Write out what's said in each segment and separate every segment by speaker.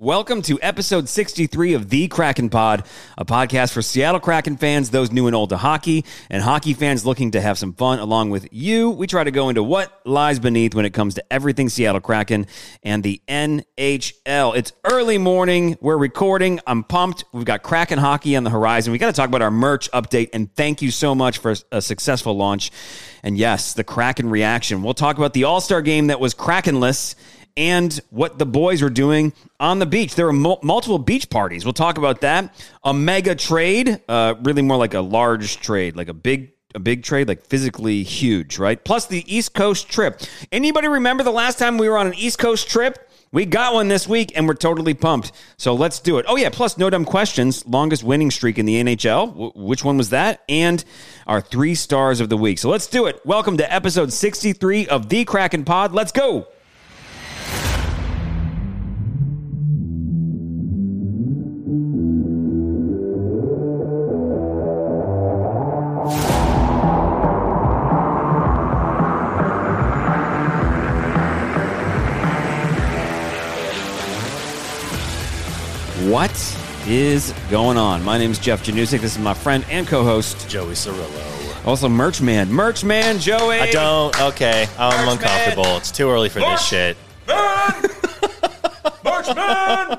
Speaker 1: Welcome to episode 63 of The Kraken Pod, a podcast for Seattle Kraken fans, those new and old to hockey, and hockey fans looking to have some fun along with you. We try to go into what lies beneath when it comes to everything Seattle Kraken and the NHL. It's early morning. We're recording. I'm pumped. We've got Kraken hockey on the horizon. We got to talk about our merch update, and thank you so much for a successful launch. And yes, the Kraken reaction. We'll talk about the All Star game that was Krakenless and what the boys were doing on the beach. There were mul- multiple beach parties. We'll talk about that. A mega trade, uh, really more like a large trade, like a big a big trade, like physically huge, right? Plus the East Coast trip. Anybody remember the last time we were on an East Coast trip? We got one this week and we're totally pumped. So let's do it. Oh, yeah. Plus, no dumb questions. Longest winning streak in the NHL. W- which one was that? And our three stars of the week. So let's do it. Welcome to episode 63 of The Kraken Pod. Let's go. What is going on? My name is Jeff Janusik. This is my friend and co-host,
Speaker 2: Joey Cirillo.
Speaker 1: also Merch Man. Merch Man, Joey.
Speaker 2: I don't. Okay, I'm
Speaker 1: March
Speaker 2: uncomfortable.
Speaker 1: Man.
Speaker 2: It's too early for
Speaker 1: March
Speaker 2: this shit.
Speaker 1: March Man.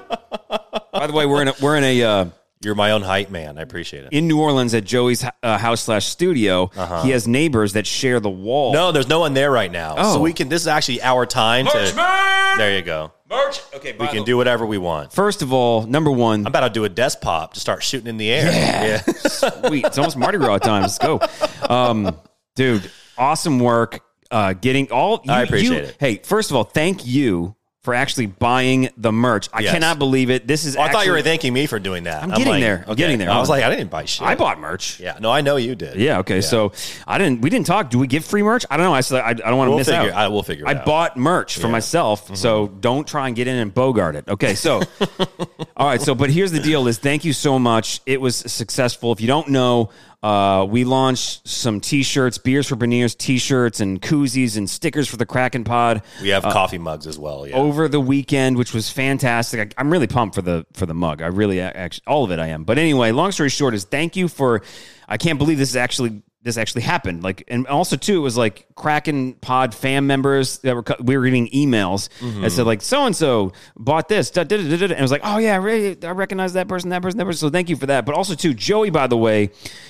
Speaker 1: By the way, we're in a, we're in a uh,
Speaker 2: You're my own hype man. I appreciate it.
Speaker 1: in New Orleans at Joey's uh, house slash studio. He has neighbors that share the wall.
Speaker 2: Uh-huh. No, there's no one there right now,
Speaker 1: Oh.
Speaker 2: so we can. This is actually our time to.
Speaker 1: Man.
Speaker 2: There you go.
Speaker 1: Merch. Okay,
Speaker 2: We can do whatever we want.
Speaker 1: First of all, number one,
Speaker 2: I'm about to do a desk pop to start shooting in the air. Yeah.
Speaker 1: Sweet. It's almost Mardi Gras time. Let's go. Um, dude, awesome work. Uh, getting all. You,
Speaker 2: I appreciate
Speaker 1: you-
Speaker 2: it.
Speaker 1: Hey, first of all, thank you for actually buying the merch. I
Speaker 2: Yes.
Speaker 1: cannot believe it. This is.
Speaker 2: Oh, I thought you were thanking me for doing that.
Speaker 1: I'm getting there. I'm getting there.
Speaker 2: I was like, I didn't buy shit.
Speaker 1: I bought merch.
Speaker 2: Yeah. No, I know you did.
Speaker 1: Yeah. Okay. So I didn't. We didn't talk. Do we give free merch? I don't know. I said I, I don't want to
Speaker 2: We'll
Speaker 1: miss
Speaker 2: figure-
Speaker 1: out.
Speaker 2: I- we'll figure it
Speaker 1: I
Speaker 2: out. Mm-hmm.
Speaker 1: bought merch for myself, so don't try and get in and bogart it. Okay. So, all right. So, but here's the deal: is thank you so much. It was successful. If you don't know. Uh, we launched some T-shirts, beers for Beniers T-shirts, and koozies and stickers for the Kraken Pod
Speaker 2: We have coffee mugs as well. Yeah.
Speaker 1: over the weekend, which was fantastic. I, I'm really pumped for the for the mug. I really actually all of it I am. But anyway, long story short is thank you for. I can't believe this is actually this actually happened. Like, and also too, it was like Kraken Pod fan members that were we were getting emails mm-hmm. that said like so and so bought this, da, da, da, and it was like, oh yeah, really, I recognize that person, that person, that person. So thank you for that. But also too, Joey, by the way,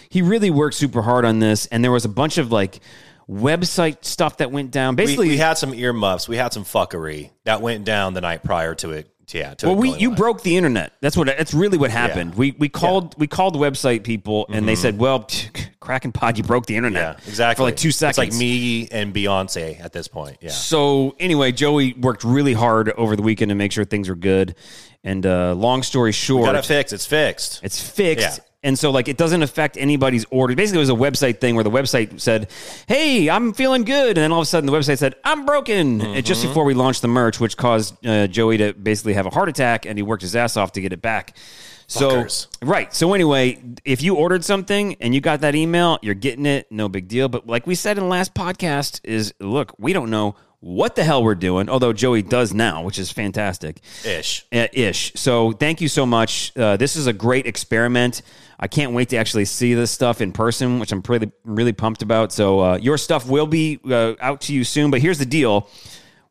Speaker 1: he really worked super hard on this, and there was a bunch of like website stuff that went down.
Speaker 2: we,
Speaker 1: Basically,
Speaker 2: we had some earmuffs. We had some fuckery that went down the night prior to it. Yeah. To
Speaker 1: Well, we you broke the internet. That's what. That's really what happened.
Speaker 2: Yeah.
Speaker 1: We we called we called website people and they said, "Well, Kraken Pod, you broke the
Speaker 2: Mm-hmm. Yeah,
Speaker 1: internet
Speaker 2: exactly.
Speaker 1: for like two seconds."
Speaker 2: It's like me and Beyonce at this point. Yeah.
Speaker 1: So anyway, Joey worked really hard over the weekend to make sure things were good. And uh, long story short,
Speaker 2: Got it fixed. It's fixed.
Speaker 1: it's fixed. And so, like, it doesn't affect anybody's order. Basically, it was a website thing where the website said, "Hey, I'm feeling good," and then all of a sudden, the website said, "I'm broken." And just
Speaker 2: Mm-hmm.
Speaker 1: before we launched the merch, which caused uh, Joey to basically have a heart attack, and he worked his ass off to get it back. So,
Speaker 2: Fuckers.
Speaker 1: right. So anyway, if you ordered something and you got that email, you're getting it. No big deal. But like we said in the last podcast, is look, we don't know what the hell we're doing. Although Joey does now, which is fantastic
Speaker 2: Ish.
Speaker 1: uh, ish. So thank you so much. Uh, this is a great experiment. I can't wait to actually see this stuff in person, which I'm pretty really pumped about. So uh, your stuff will be uh, out to you soon. But here's the deal.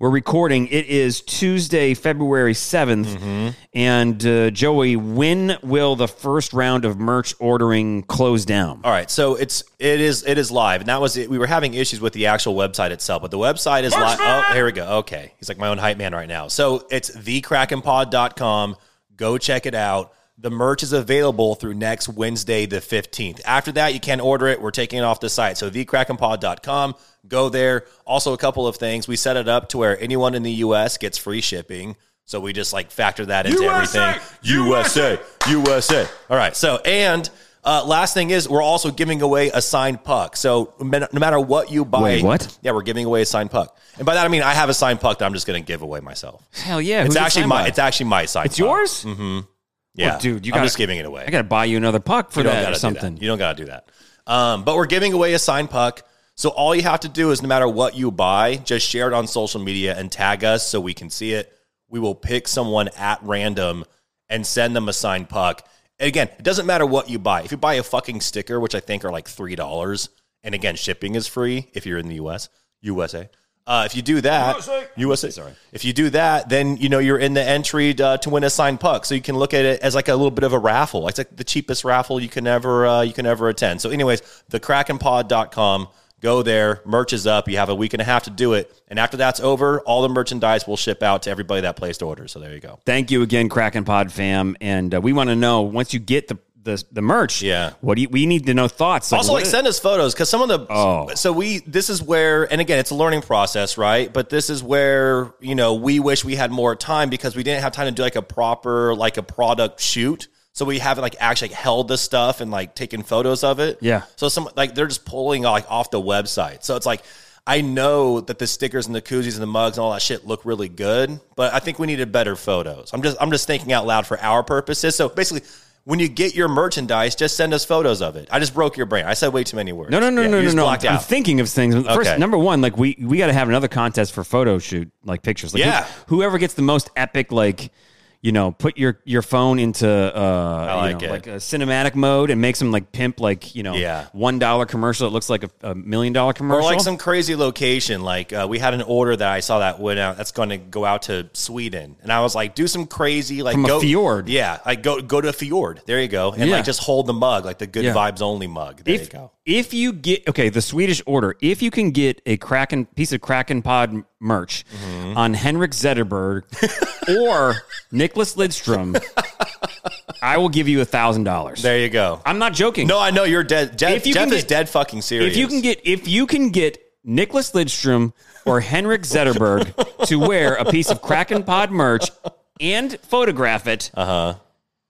Speaker 1: We're recording. It is Tuesday, February 7th. And uh, Joey, when will the first round of merch ordering close down?
Speaker 2: All right, so it's it is it is live, and that was it. We were having issues with the actual website itself, but the website is live. Oh, here we go. Okay, he's like my own hype man right now. So it's thekrakenpod.com. Go check it out. The merch is available through next Wednesday, the 15th. After that, you can order it. We're taking it off the site. So thekrakenpod.com. Go there. Also, a couple of things. We set it up to where anyone in the U.S. gets free shipping. So we just like factor that into
Speaker 1: USA!
Speaker 2: everything. USA, USA. All right. So, and uh, last thing is, we're also giving away a signed puck. So no matter what you buy,
Speaker 1: Wait, what?
Speaker 2: Yeah, we're giving away a signed puck. And by that I mean I have a signed puck that I'm just going to give away myself.
Speaker 1: Hell yeah!
Speaker 2: It's
Speaker 1: who's
Speaker 2: actually
Speaker 1: signed
Speaker 2: my.
Speaker 1: by?
Speaker 2: It's actually my signed.
Speaker 1: It's yours?
Speaker 2: Yeah,
Speaker 1: Well, dude, you
Speaker 2: I'm
Speaker 1: gotta-
Speaker 2: just giving it away.
Speaker 1: I got to buy you another puck for that or something.
Speaker 2: that. You don't got to do that. Um, but we're giving away a signed puck. So all you have to do is no matter what you buy, just share it on social media and tag us so we can see it. we will pick someone at random and send them a signed puck. And again, it doesn't matter what you buy. If you buy a fucking sticker, which I think are like three dollars, and again, shipping is free if you're in the US, USA. Uh, if you do that, USA. sorry. If you do that, then you know you're in the entry to, to win a signed puck. So you can look at it as like a little bit of a raffle. It's like the cheapest raffle you can ever uh, you can ever attend. So, anyways, the krakenpod.com. Go there, merch is up. You have a week and a half to do it, and after that's over, all the merchandise will ship out to everybody that placed orders. So there you go.
Speaker 1: Thank you again, Kraken Pod fam. And uh, we want to know once you get the the, the merch.
Speaker 2: Yeah.
Speaker 1: What do you, we need to know thoughts.
Speaker 2: also, like
Speaker 1: is-
Speaker 2: send us photos because some of the
Speaker 1: Oh.
Speaker 2: so we this is where and again it's a learning process, right? But this is where you know we wish we had more time because we didn't have time to do like a proper like a product shoot. So we haven't like actually held the stuff and like taken photos of it.
Speaker 1: Yeah.
Speaker 2: So some like they're just pulling like off the website. So it's like I know that the stickers and the koozies and the mugs and all that shit look really good, but I think we needed better photos. I'm just I'm just thinking out loud for our purposes. So basically, when you get your merchandise, just send us photos of it. I just broke your brain. I said way too many words.
Speaker 1: No, no, no,
Speaker 2: Yeah,
Speaker 1: no, no, no. I'm, I'm
Speaker 2: out.
Speaker 1: thinking of things. First,
Speaker 2: Okay.
Speaker 1: number one, like we we got to have another contest for photo shoot, like pictures. Like
Speaker 2: Yeah.
Speaker 1: who- whoever gets the most epic, like you know, put your your phone into uh, you
Speaker 2: like
Speaker 1: know,
Speaker 2: it.
Speaker 1: like a cinematic mode and make some like pimp, like you know,
Speaker 2: Yeah.
Speaker 1: one dollar commercial. It looks like a, a million dollar commercial, or
Speaker 2: like some crazy location. Like uh, we had an order that I saw that went out. That's going to go out to Sweden, and I was like, do some crazy like
Speaker 1: From a
Speaker 2: go,
Speaker 1: fjord.
Speaker 2: Yeah, like go go to a fjord. There you go, and
Speaker 1: Yeah.
Speaker 2: like just hold the mug, like the good
Speaker 1: Yeah.
Speaker 2: vibes only mug. There
Speaker 1: if,
Speaker 2: you go.
Speaker 1: If you get okay, the Swedish order. If you can get a Kraken piece of Kraken Pod merch
Speaker 2: Mm-hmm.
Speaker 1: on Henrik Zetterberg or Nicklas Lidstrom, I will give you a thousand dollars.
Speaker 2: There you go.
Speaker 1: I'm not joking.
Speaker 2: No, I know you're dead. Jeff,
Speaker 1: If you
Speaker 2: Jeff
Speaker 1: can
Speaker 2: is
Speaker 1: get-
Speaker 2: dead fucking serious.
Speaker 1: if you can get if you can get Nicklas Lidstrom or Henrik Zetterberg to wear a piece of Kraken Pod merch and photograph it, uh
Speaker 2: Uh-huh.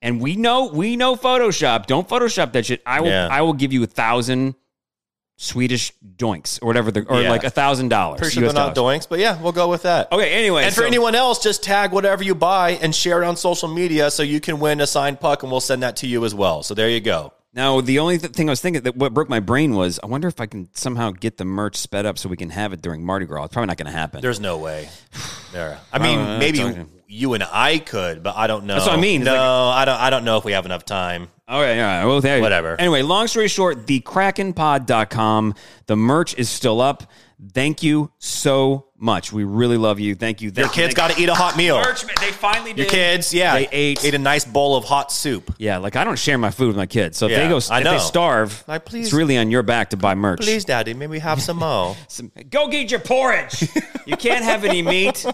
Speaker 1: And we know we know Photoshop. Don't Photoshop that shit. I will
Speaker 2: Yeah.
Speaker 1: I will give you a thousand Swedish doinks or whatever, the, or
Speaker 2: Yeah.
Speaker 1: like a thousand dollars.
Speaker 2: pretty sure they're not doinks, but yeah, we'll go with that.
Speaker 1: Okay. Anyway,
Speaker 2: And for anyone else, just tag whatever you buy and share it on social media so you can win a signed puck, and we'll send that to you as well. So there you go.
Speaker 1: Now, the only th- thing I was thinking that what broke my brain was I wonder if I can somehow get the merch sped up so we can have it during Mardi Gras. It's probably not going to happen.
Speaker 2: There's no way. There. I mean,
Speaker 1: Uh,
Speaker 2: maybe
Speaker 1: talking-
Speaker 2: you and I could, but I don't know.
Speaker 1: That's what I mean. It's
Speaker 2: No,
Speaker 1: like-
Speaker 2: I don't. I don't know if we have enough time.
Speaker 1: All right, all right. Well, there,
Speaker 2: Whatever.
Speaker 1: Anyway, long story short, the krakenpod.com. The merch is still up. Thank you so much. We really love you. Thank you.
Speaker 2: Your kids got to eat a hot meal.
Speaker 1: merch. They finally did.
Speaker 2: Your kids, yeah,
Speaker 1: They ate.
Speaker 2: ate a nice bowl of hot soup.
Speaker 1: Yeah, like I don't share my food with my kids. So if
Speaker 2: Yeah,
Speaker 1: they go,
Speaker 2: I
Speaker 1: if
Speaker 2: know.
Speaker 1: they starve,
Speaker 2: Like, please-
Speaker 1: it's really on your back to buy merch.
Speaker 2: Please, Daddy, may we have some more?
Speaker 1: Some- go get your porridge. you can't have any meat.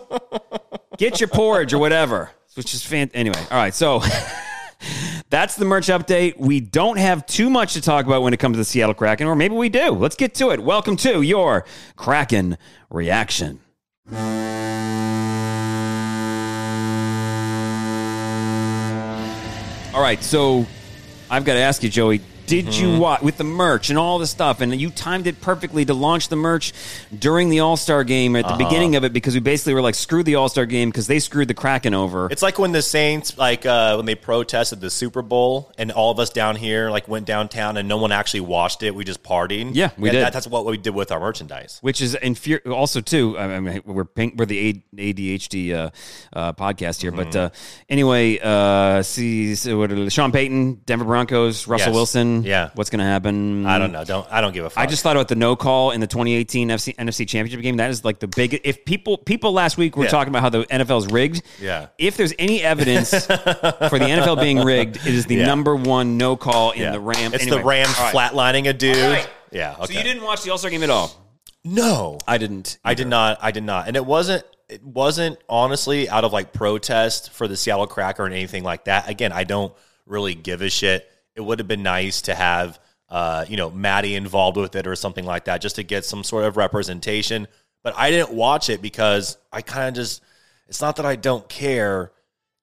Speaker 1: Get your porridge or whatever. Which is fan. Anyway, all right. So that's the merch update. We don't have too much to talk about when it comes to the Seattle Kraken, or maybe we do. Let's get to it. Welcome to your Kraken reaction. All right, so I've got to ask you, Joey. Did
Speaker 2: Mm-hmm.
Speaker 1: you watch with the merch and all the stuff, and you timed it perfectly to launch the merch during the All Star game at the
Speaker 2: Uh-huh.
Speaker 1: beginning of it because we basically were like, screw the All Star game because they screwed the Kraken over.
Speaker 2: It's like when the Saints, like uh, when they protested the Super Bowl, and all of us down here like went downtown, and no one actually watched it. We just partied.
Speaker 1: Yeah, we
Speaker 2: And
Speaker 1: did.
Speaker 2: That, that's what we did with our merchandise.
Speaker 1: which is infuri- also too. I mean, we're pink, we're the ADHD uh, uh, podcast here, but
Speaker 2: Mm-hmm.
Speaker 1: uh, anyway, uh, see, so what are- Sean Payton, Denver Broncos, Russell
Speaker 2: Yes.
Speaker 1: Wilson.
Speaker 2: Yeah.
Speaker 1: what's going to happen?
Speaker 2: I don't know. Don't I don't give a fuck.
Speaker 1: I just thought about the no call in the 2018 FC, NFC Championship game. That is like the big. If people people last week were
Speaker 2: Yeah.
Speaker 1: talking about how the NFL is rigged.
Speaker 2: Yeah.
Speaker 1: If there's any evidence for the NFL being rigged, it is the
Speaker 2: Yeah.
Speaker 1: number one no call in
Speaker 2: Yeah.
Speaker 1: the Ram.
Speaker 2: It's
Speaker 1: anyway,
Speaker 2: the Rams
Speaker 1: right.
Speaker 2: flatlining a dude.
Speaker 1: Right.
Speaker 2: Yeah. Okay.
Speaker 1: So you didn't watch the All Star game at all?
Speaker 2: No,
Speaker 1: I didn't.
Speaker 2: I did not. I did not. And it wasn't. It wasn't honestly out of like protest for the Seattle Kraken and anything like that. Again, I don't really give a shit. It would have been nice to have, uh, you know, Maddie involved with it or something like that, just to get some sort of representation. But I didn't watch it because I kind of just. It's not that I don't care.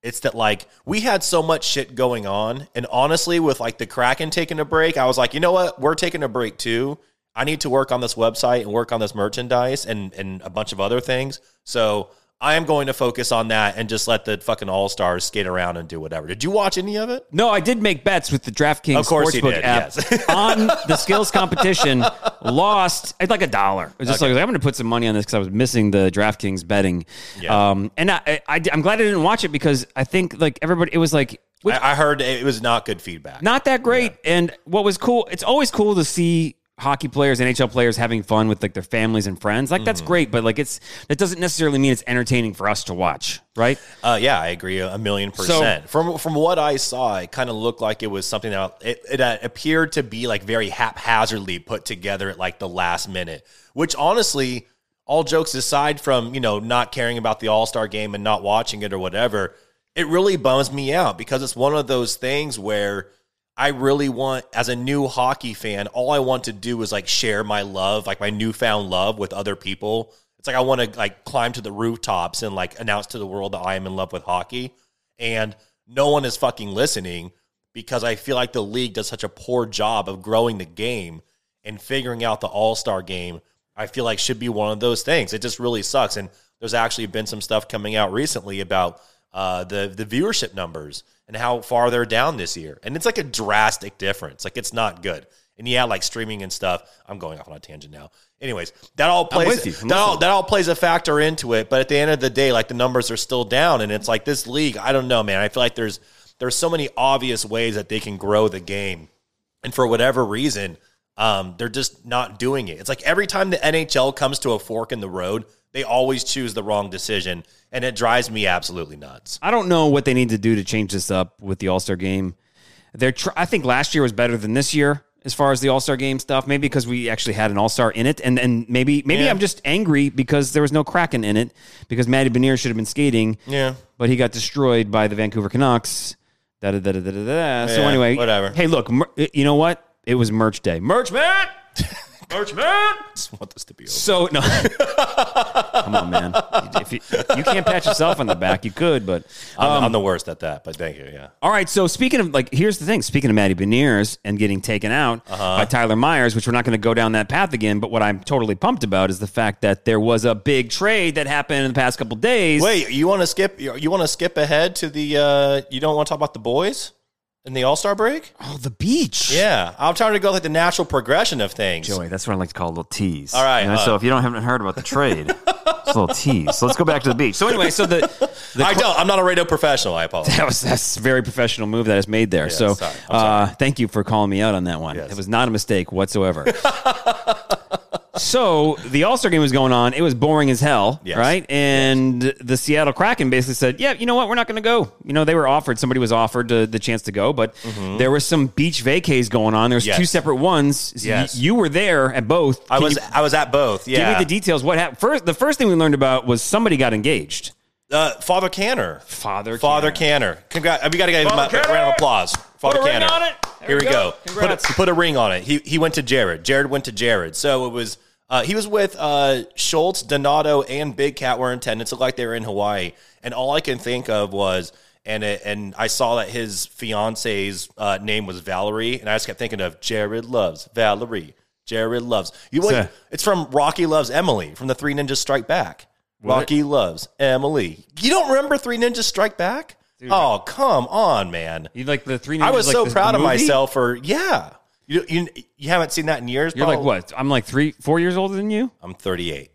Speaker 2: It's that like we had so much shit going on, and honestly, with like the Kraken taking a break, I was like, you know what, we're taking a break too. I need to work on this website and work on this merchandise and and a bunch of other things. So I am going to focus on that and just let the fucking all stars skate around and do whatever. Did you watch any of it?
Speaker 1: No, I did make bets with the DraftKings
Speaker 2: Of course you
Speaker 1: Sportsbook
Speaker 2: did,
Speaker 1: app
Speaker 2: yes.
Speaker 1: on the skills competition. Lost it's like a dollar. It was just like I'm going to put some money on this because I was missing the DraftKings betting.
Speaker 2: Yeah.
Speaker 1: Um, and I, I, am glad I didn't watch it because I think like everybody, it was like which-
Speaker 2: I, I heard it was not good feedback.
Speaker 1: not that great. And what was cool, it's always cool to see hockey players, NHL players having fun with like their families and friends. Like that's great, but like it's that doesn't necessarily mean it's entertaining for us to watch, right?
Speaker 2: Uh, yeah, I agree a, million percent. from from what I saw, it kind of looked like it was something that it, it uh, appeared to be like very haphazardly put together at like the last minute. Which honestly, all jokes aside from you know not caring about the All Star game and not watching it or whatever, it really bums me out because it's one of those things where I really want, as a new hockey fan, all I want to do is like share my love, like my newfound love with other people. It's like I want to like climb to the rooftops and like announce to the world that I am in love with hockey. And no one is fucking listening because I feel like the league does such a poor job of growing the game and figuring out the all star game. I feel like should be one of those things. It just really sucks. And there's actually been some stuff coming out recently about uh, the the viewership numbers and how far they're down this year. And it's like a drastic difference. Like it's not good. And yeah, like streaming and stuff. I'm going off on a tangent now. Anyways, that all plays. That, all, that all plays a factor into it. But at the end of the day, like the numbers are still down, and it's like this league. I don't know, man. I feel like there's there's so many obvious ways that they can grow the game, and for whatever reason, um, they're just not doing it. It's like every time the NHL comes to a fork in the road, they always choose the wrong decision, and it drives me absolutely nuts.
Speaker 1: I don't know what they need to do to change this up with the All Star game. They're tr- I think last year was better than this year as far as the All Star game stuff. Maybe because we actually had an All Star in it, and and maybe maybe
Speaker 2: Yeah.
Speaker 1: I'm just angry because there was no Kraken in it because Matty Benier should have been skating.
Speaker 2: Yeah.
Speaker 1: but he got destroyed by the Vancouver Canucks. Da da da da da da. da. So anyway,
Speaker 2: whatever.
Speaker 1: Hey, look, you know what? It was merch day. Merch man, merch man.
Speaker 2: just want this to be over.
Speaker 1: So no, come on, man. If you, you can't pat yourself on the back, you could, but
Speaker 2: I'm, I'm the worst at that, but thank you. Yeah.
Speaker 1: All right, so speaking of like, here's the thing. Speaking of Maddie Beniers and getting taken out
Speaker 2: Uh-huh.
Speaker 1: by Tyler Myers, which we're not going to go down that path again. But what I'm totally pumped about is the fact that there was a big trade that happened in the past couple days.
Speaker 2: Wait, you want to skip? You you want to skip ahead to the? uh You don't want to talk about the boys in the All Star break?
Speaker 1: oh, the beach.
Speaker 2: Yeah, I'm trying to go like the natural progression of things.
Speaker 3: Joey, that's what I like to call a little tease.
Speaker 2: All right,
Speaker 3: You know,
Speaker 2: uh,
Speaker 3: so if you don't haven't heard about the trade, it's a little tease. So let's go back to the beach.
Speaker 1: So anyway, so the, the
Speaker 2: I don't. I'm not a radio professional. I apologize.
Speaker 1: that was that's a very professional move that is made there. so
Speaker 2: sorry. I'm
Speaker 1: uh, thank you for calling me out on that one.
Speaker 2: Yes.
Speaker 1: It was not a mistake whatsoever. so the All Star game was going on. It was boring as hell,
Speaker 2: Yes.
Speaker 1: right? And the Seattle Kraken basically said, "Yeah, you know what? We're not going to go." You know, they were offered. Somebody was offered uh, the chance to go, but there was some beach vacays going on. There was
Speaker 2: Mm-hmm. Yes.
Speaker 1: two separate ones. So y- you were there at both.
Speaker 2: I was.
Speaker 1: you
Speaker 2: I was at both. Yeah.
Speaker 1: Give me the details. What happened? First, the first thing we learned about was somebody got engaged.
Speaker 2: uh, Father Canner.
Speaker 1: Father
Speaker 2: Father
Speaker 1: Canner.
Speaker 2: Canner. Congrats. We got to give him a round of applause. Father
Speaker 1: a ring
Speaker 2: Canner.
Speaker 1: on it.
Speaker 2: Here
Speaker 1: we
Speaker 2: we
Speaker 1: go.
Speaker 2: go. Put a, put a ring on it. He he went to Jared. Jared went to Jared. So it was. Uh, he was with uh, Schultz, Donato, and Big Cat were in attendance. It looked like they were in Hawaii, and all I can think of was, and it, and I saw that his fiance's uh, name was Valerie, and I just kept thinking of Jared loves Valerie. Jared loves you.
Speaker 1: So-
Speaker 2: it's from Rocky loves Emily from the Three Ninjas Strike Back. Rocky loves Emily. You don't remember Three Ninjas Strike Back? oh, come on, man.
Speaker 1: You like the three?
Speaker 2: Ninjas, I was
Speaker 1: like
Speaker 2: so
Speaker 1: the-
Speaker 2: proud
Speaker 1: the
Speaker 2: of myself for yeah. You, you you haven't seen that in years.
Speaker 1: You're like
Speaker 2: probably?
Speaker 1: what? I'm like three, four years older than you.
Speaker 2: I'm 38.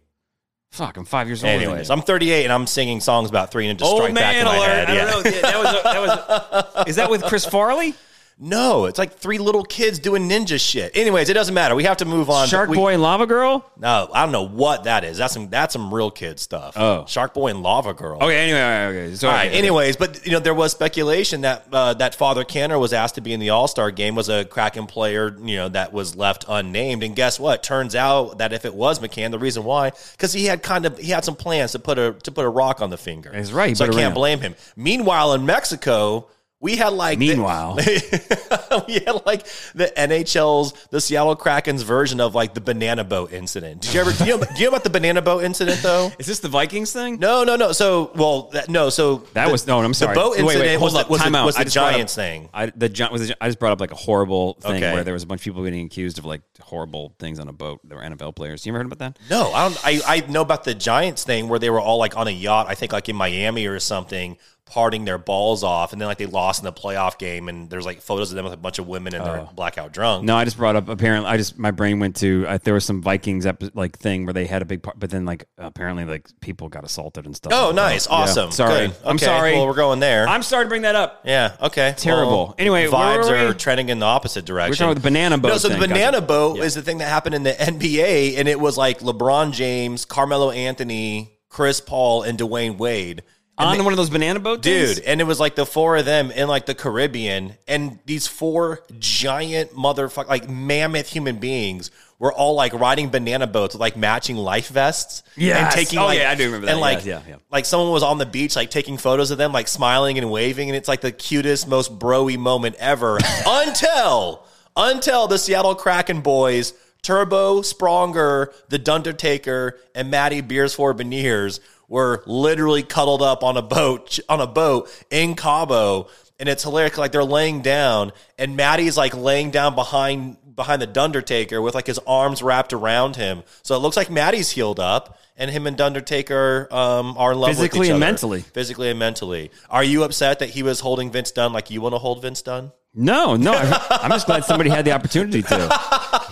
Speaker 1: Fuck, I'm five years older.
Speaker 2: Anyways,
Speaker 1: you.
Speaker 2: I'm 38 and I'm singing songs about Three Ninjas
Speaker 1: old
Speaker 2: Strike Back
Speaker 1: man
Speaker 2: in my
Speaker 1: alert.
Speaker 2: head.
Speaker 1: I
Speaker 2: Yeah.
Speaker 1: don't know. That was a, that was. A, is that with Chris Farley?
Speaker 2: No, it's like three little kids doing ninja shit. Anyways, it doesn't matter. We have to move on.
Speaker 1: Shark
Speaker 2: We-
Speaker 1: Boy and Lava Girl.
Speaker 2: No, I don't know what that is. That's some that's some real kid stuff.
Speaker 1: Oh.
Speaker 2: Shark Boy and Lava Girl.
Speaker 1: Okay. Anyway, okay. So,
Speaker 2: All right.
Speaker 1: okay, okay.
Speaker 2: Anyways, but you know there was speculation that uh, that Father Canner was asked to be in the All Star game was a Kraken player, you know, that was left unnamed. And guess what? Turns out that if it was McCann, the reason why because he had kind of he had some plans to put a to put a rock on the finger.
Speaker 1: That's right.
Speaker 2: So I
Speaker 1: put a ring
Speaker 2: can't blame him. Meanwhile, in Mexico. We had like the-
Speaker 1: Meanwhile.
Speaker 2: we had like the NHL's the Seattle Kraken's version of like the banana boat incident. Did you ever do you know, do you know about the banana boat incident though?
Speaker 1: Is this the Vikings thing?
Speaker 2: No, no, no. So, well, that, no. So
Speaker 1: That
Speaker 2: the-
Speaker 1: was no. I'm sorry.
Speaker 2: The boat
Speaker 1: Wait,
Speaker 2: incident
Speaker 1: wait,
Speaker 2: was,
Speaker 1: hold
Speaker 2: the,
Speaker 1: up.
Speaker 2: was,
Speaker 1: Time
Speaker 2: the,
Speaker 1: out.
Speaker 2: was the
Speaker 1: just brought up-
Speaker 2: Giants thing.
Speaker 1: I the Gi- was the, I just brought up like a horrible thing
Speaker 2: Okay.
Speaker 1: where there was a bunch of people getting accused of like horrible things on a boat. There were NFL players. You ever heard about that?
Speaker 2: No, I don't. I, I know about the Giants thing where they were all like on a yacht. I think like in Miami or something, parting their balls off, and then like they lost in the playoff game. And there's like photos of them with a bunch of women and they're blackout drunk.
Speaker 1: No, I just brought up. Apparently, I just my brain went to uh, there was some Vikings epi- like thing where they had a big part, but then like apparently like people got assaulted and stuff.
Speaker 2: Oh,
Speaker 1: like
Speaker 2: nice,
Speaker 1: that. Yeah.
Speaker 2: awesome.
Speaker 1: Sorry,
Speaker 2: Good.
Speaker 1: I'm sorry.
Speaker 2: Well, we're going there.
Speaker 1: I'm sorry to bring that up.
Speaker 2: yeah. Okay.
Speaker 1: Terrible.
Speaker 2: Well,
Speaker 1: Anyway,
Speaker 2: vibes are trending in the opposite direction.
Speaker 1: We're talking about the banana boat
Speaker 2: No, so the banana
Speaker 1: Gotcha.
Speaker 2: boat is the thing that happened in the NBA, and it was like LeBron James, Carmelo Anthony, Chris Paul, and Dwyane Wade. And
Speaker 1: on
Speaker 2: they-
Speaker 1: one of those banana boat
Speaker 2: Dude,
Speaker 1: things?
Speaker 2: and it was like the four of them in like the Caribbean, and these four giant motherfucker, like mammoth human beings, were all like riding banana boats with like matching life vests. and taking
Speaker 1: Oh,
Speaker 2: like,
Speaker 1: yeah, I do remember that.
Speaker 2: And like,
Speaker 1: Yeah, yeah, yeah.
Speaker 2: like someone was on the beach, like taking photos of them, like smiling and waving, and it's like the cutest, most broy moment ever. until, until the Seattle Kraken boys. Turbo, Spronger, The Dundertaker, and Matty Beersford Beniers were literally cuddled up on a boat on a boat in Cabo, and it's hilarious. Like they're laying down, and Matty's like laying down behind behind the Dundertaker with like his arms wrapped around him. So it looks like Maddie's healed up, and him and Dundertaker um, are in love with
Speaker 1: Physically and
Speaker 2: other.
Speaker 1: mentally.
Speaker 2: Physically and mentally. Are you upset that he was holding Vince Dunn like you want to hold Vince Dunn?
Speaker 1: No, no. I- I'm just glad somebody had the opportunity to.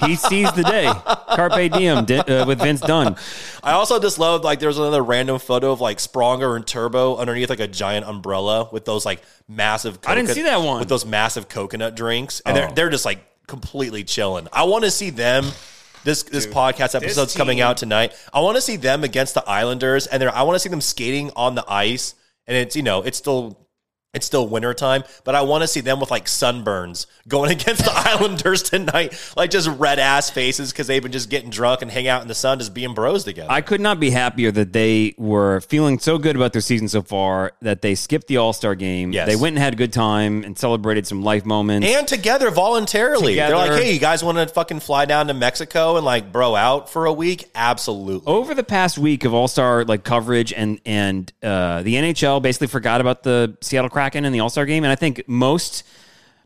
Speaker 1: He seized the day. Carpe diem di- uh, with Vince Dunn.
Speaker 2: I also just love like there's another random photo of like Spronger and Turbo underneath like a giant umbrella with those like massive.
Speaker 1: I didn't see that one.
Speaker 2: with those massive coconut drinks, and
Speaker 1: Oh.
Speaker 2: they're they're just like completely chilling. I want to see them. This this podcast episode's coming out tonight. I want to see them against the Islanders, and they're, I want to see them skating on the ice. And it's you know it's still it's still wintertime, but I want to see them with like sunburns going against the Islanders tonight, like just red ass faces because they've been just getting drunk and hang out in the sun, just being bros together.
Speaker 1: I could not be happier that they were feeling so good about their season so far that they skipped the All Star game.
Speaker 2: Yes.
Speaker 1: They went and had a good time and celebrated some life moments.
Speaker 2: and together voluntarily. They're like, hey, you guys want to fucking fly down to Mexico and like bro out for a week? Absolutely.
Speaker 1: over the past week of All Star like coverage and and uh, the NHL basically forgot about the Seattle Kraken and the All Star game, and I think most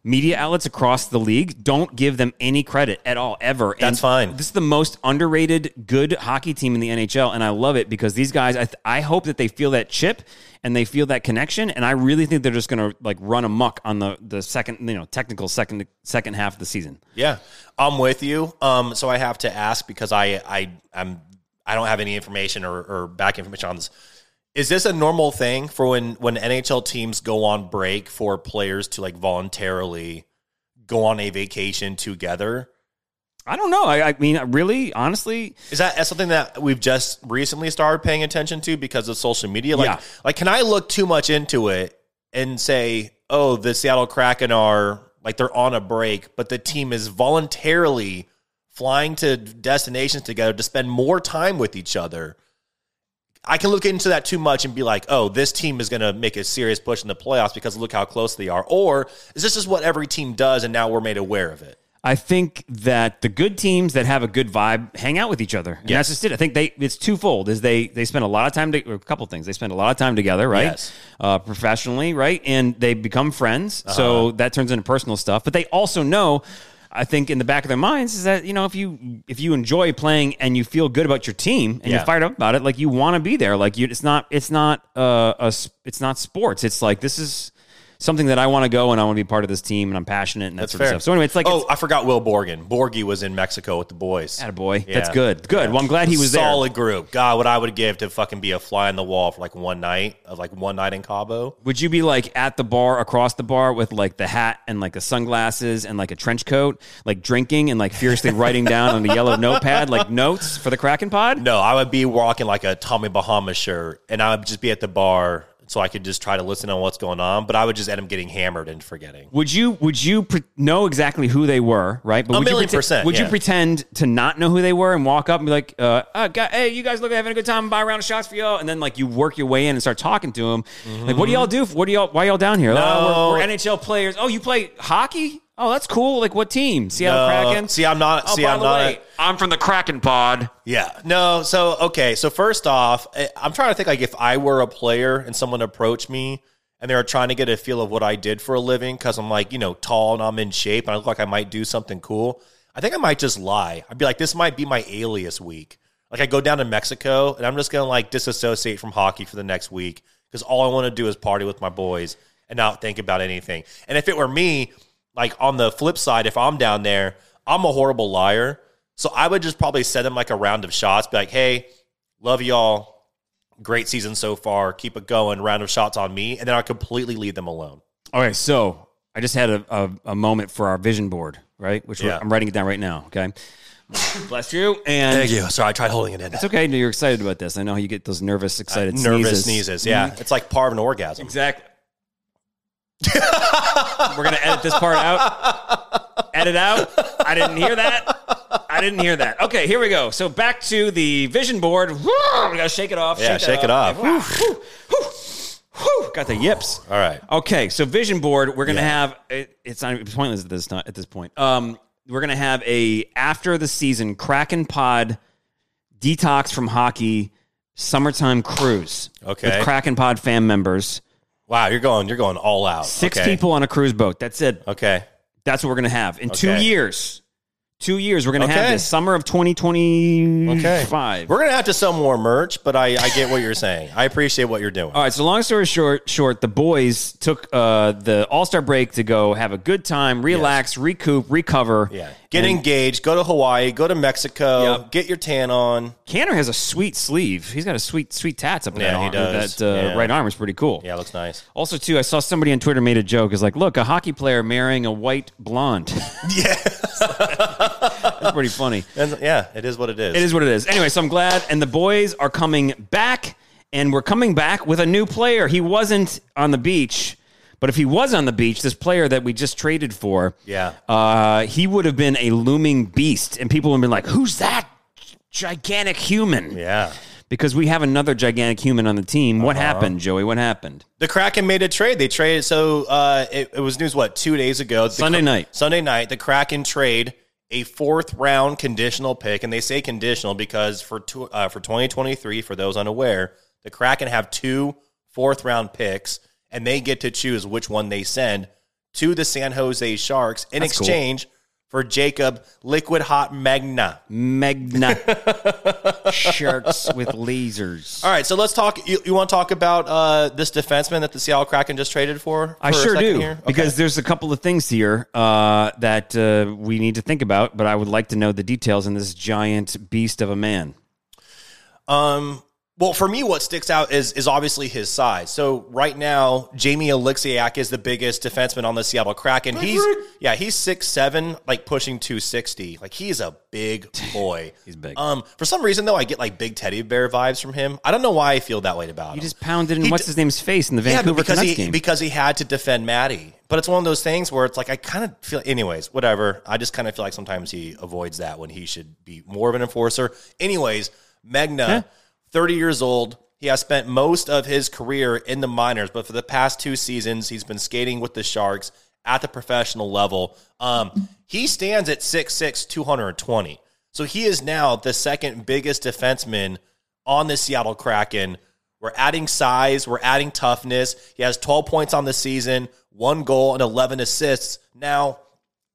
Speaker 1: media outlets across the league don't give them any credit at all ever. And
Speaker 2: That's fine.
Speaker 1: This is the most underrated good hockey team in the NHL, and I love it because these guys. I, th- I hope that they feel that chip and they feel that connection, and I really think they're just going to like run amok on the the second you know technical second second half of the season.
Speaker 2: Yeah, I'm with you. Um, so I have to ask because I I I'm I don't have any information or, or back information on this. Is this a normal thing for when when NHL teams go on break for players to like voluntarily go on a vacation together?
Speaker 1: I don't know. I, I mean, really, honestly,
Speaker 2: Is that something that we've just recently started paying attention to because of social media? Like,
Speaker 1: Yeah.
Speaker 2: like can I look too much into it and say, oh, the Seattle Kraken are like they're on a break, but the team is voluntarily flying to destinations together to spend more time with each other? I can look into that too much and be like, oh, this team is going to make a serious push in the playoffs because look how close they are. Or is this just what every team does and now we're made aware of it?
Speaker 1: I think that the good teams that have a good vibe hang out with each other. And
Speaker 2: Yes.
Speaker 1: that's just it. I think they it's twofold. Is they they spend a lot of time to, a couple things. They spend a lot of time together, right?
Speaker 2: Yes.
Speaker 1: Uh, professionally, right? And they become friends.
Speaker 2: Uh-huh.
Speaker 1: So that turns into personal stuff. But they also know I think in the back of their minds is that you know if you if you enjoy playing and you feel good about your team and
Speaker 2: Yeah.
Speaker 1: you're fired up about it, like you want to be there. Like you, it's not it's not uh, a it's not sports. It's like this is something that I want to go and I want to be part of this team and I'm passionate and that sort of stuff. So anyway, it's like
Speaker 2: oh,
Speaker 1: it's,
Speaker 2: I forgot Will Borgen. Borgie was in Mexico with the boys.
Speaker 1: At a boy,
Speaker 2: Yeah.
Speaker 1: that's good, good. Well, I'm glad he was there.
Speaker 2: Solid group. God, what I would give to fucking be a fly on the wall for like one night of like one night in Cabo.
Speaker 1: Would you be like at the bar across the bar with like the hat and like the sunglasses and like a trench coat, like drinking and like furiously writing down on a yellow notepad like notes for the Kraken pod?
Speaker 2: No, I would be walking like a Tommy Bahama shirt, and I would just be at the bar so I could just try to listen on what's going on. But I would just end up getting hammered and forgetting.
Speaker 1: Would you would you pre- know exactly who they were, right? But
Speaker 2: A
Speaker 1: would you
Speaker 2: million percent,
Speaker 1: Would you pretend to not know who they were and walk up and be like, uh, uh, guy- "Hey, you guys look like having a good time. Buy a round of shots for y'all," and then like you work your way in and start talking to them. Like, what do y'all do? What do y'all? Why y'all down here? "Oh, we're, we're NHL players. Oh, you play hockey? Oh, that's cool. Like, what team? Seattle
Speaker 2: No.
Speaker 1: Kraken.
Speaker 2: See, I'm not.
Speaker 1: Oh,
Speaker 2: see, I'm not.
Speaker 1: way, I'm from the Kraken Pod.
Speaker 2: Yeah. No. So okay. So first off, eh, I'm trying to think like if I were a player and someone approached me and they were trying to get a feel of what I did for a living because I'm like you know tall and I'm in shape and I look like I might do something cool. I think I might just lie. I'd be like, this might be my alias week. Like I go down to Mexico and I'm just gonna like disassociate from hockey for the next week because all I want to do is party with my boys and not think about anything. And if it were me, like on the flip side, if I'm down there, I'm a horrible liar. So I would just probably send them like a round of shots, be like, hey, love y'all. Great season so far. Keep it going. Round of shots on me. And then I completely leave them alone.
Speaker 1: All right. so I just had a, a, a moment for our vision board, right? Which
Speaker 2: Yeah.
Speaker 1: I'm writing it down right now. Okay, bless you. And
Speaker 2: Thank you. Sorry, I tried holding it in.
Speaker 1: It's okay. You're excited about this. I know how you get those nervous, uh, excited
Speaker 2: Nervous
Speaker 1: sneezes.
Speaker 2: sneezes. Yeah. Mm-hmm. It's like part of an orgasm.
Speaker 1: Exactly. We're gonna edit this part out. Edit out. I didn't hear that. I didn't hear that. Okay, here we go. So back to the vision board. Woo, we gotta shake it off.
Speaker 2: Yeah,
Speaker 1: that
Speaker 2: shake it off.
Speaker 1: Whew. Got the yips.
Speaker 2: All right.
Speaker 1: Okay, so vision board. We're gonna
Speaker 2: Yeah.
Speaker 1: have. It, it's not it's pointless at this time. At this point, um, we're gonna have a after the season Kraken Pod detox from hockey summertime cruise.
Speaker 2: Okay.
Speaker 1: with Kraken Pod fan members.
Speaker 2: Wow, you're going you're going all out.
Speaker 1: Six
Speaker 2: Okay.
Speaker 1: people on a cruise boat. That's it.
Speaker 2: Okay.
Speaker 1: That's what we're gonna have in two years. Two years, we're gonna have this summer of 2025.
Speaker 2: We're gonna have to sell more merch, but I, I get what you're saying. I appreciate what you're doing.
Speaker 1: All right. So long story short, short, the boys took uh, the All Star break to go have a good time, relax, recoup, recover.
Speaker 2: Yeah. Get
Speaker 1: And
Speaker 2: engaged, go to Hawaii, go to Mexico,
Speaker 1: Yep.
Speaker 2: get your tan on.
Speaker 1: Canner has a sweet sleeve. He's got a sweet, sweet tats up in
Speaker 2: Yeah,
Speaker 1: that arm.
Speaker 2: does.
Speaker 1: That uh,
Speaker 2: Yeah.
Speaker 1: right arm is pretty cool.
Speaker 2: Yeah, looks nice.
Speaker 1: Also, too, I saw somebody on Twitter made a joke. Is like, look, a hockey player marrying a white blonde.
Speaker 2: Yeah.
Speaker 1: That's pretty funny.
Speaker 2: And yeah, it is what it is.
Speaker 1: It is what it is. Anyway, so I'm glad. And the boys are coming back, and we're coming back with a new player. He wasn't on the beach, but if he was on the beach, this player that we just traded for,
Speaker 2: Yeah.
Speaker 1: uh, he would have been a looming beast, and people would have been like, "Who's that gigantic human?"
Speaker 2: Yeah.
Speaker 1: Because we have another gigantic human on the team. What
Speaker 2: Uh-huh.
Speaker 1: happened, Joey? What happened?
Speaker 2: The Kraken made a trade. They traded. So uh, it, it was news what two days ago. The
Speaker 1: Sunday night.
Speaker 2: Sunday night, the Kraken trade a fourth round conditional pick, and they say conditional because for two, uh, for 2023, for those unaware, the Kraken have two fourth round picks, and they get to choose which one they send to the San Jose Sharks in
Speaker 1: That's cool.
Speaker 2: exchange for Jaycob Liquid Hot Megna.
Speaker 1: Magna sharks with lasers.
Speaker 2: All right, so let's talk. You, you want to talk about uh, this defenseman that the Seattle Kraken just traded for?
Speaker 1: I
Speaker 2: for a
Speaker 1: sure do
Speaker 2: here? Okay.
Speaker 1: because there's a couple of things here uh, that uh, we need to think about, but I would like to know the details in this giant beast of a man.
Speaker 2: Um, well, for me, what sticks out is is obviously his size. So right now, Jamie Oleksiak is the biggest defenseman on the Seattle Kraken. He's yeah, he's six seven, like pushing two sixty. Like he's a big boy.
Speaker 1: he's big.
Speaker 2: Um, for some reason though, I get like big teddy bear vibes from him. I don't know why I feel that way about
Speaker 1: you
Speaker 2: him.
Speaker 1: You just pounded in
Speaker 2: he
Speaker 1: what's
Speaker 2: d-
Speaker 1: his name's face in the Vancouver yeah,
Speaker 2: because
Speaker 1: Canucks
Speaker 2: he,
Speaker 1: game
Speaker 2: because he had to defend Maddie. But it's one of those things where it's like I kind of feel, anyways, whatever. I just kind of feel like sometimes he avoids that when he should be more of an enforcer. Anyways, Megna. Huh? 30 years old. He has spent most of his career in the minors, but for the past two seasons, he's been skating with the Sharks at the professional level. Um, he stands at 6'6, 220. So he is now the second biggest defenseman on the Seattle Kraken. We're adding size, we're adding toughness. He has 12 points on the season, one goal, and 11 assists. Now,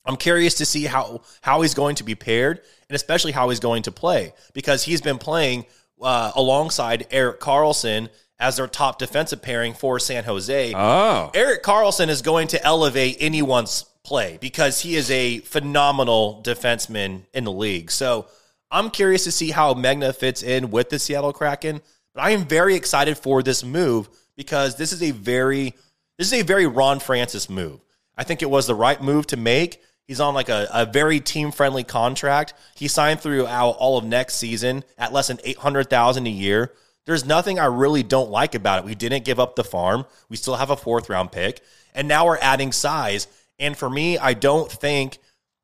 Speaker 2: I'm curious to see how, how he's going to be paired and especially how he's going to play because he's been playing uh, alongside Erik Karlsson as their top defensive pairing for San Jose.
Speaker 1: oh,
Speaker 2: Erik Karlsson is going to elevate anyone's play because he is a phenomenal defenseman in the league. So I'm curious to see how Megna fits in with the Seattle Kraken. But I am very excited for this move because this is a very this is a very Ron Francis move. I think it was the right move to make. He's on like a, a very team friendly contract. He signed throughout all of next season at less than eight hundred thousand a year. There's nothing I really don't like about it. We didn't give up the farm. We still have a fourth round pick, and now we're adding size. And for me, I don't think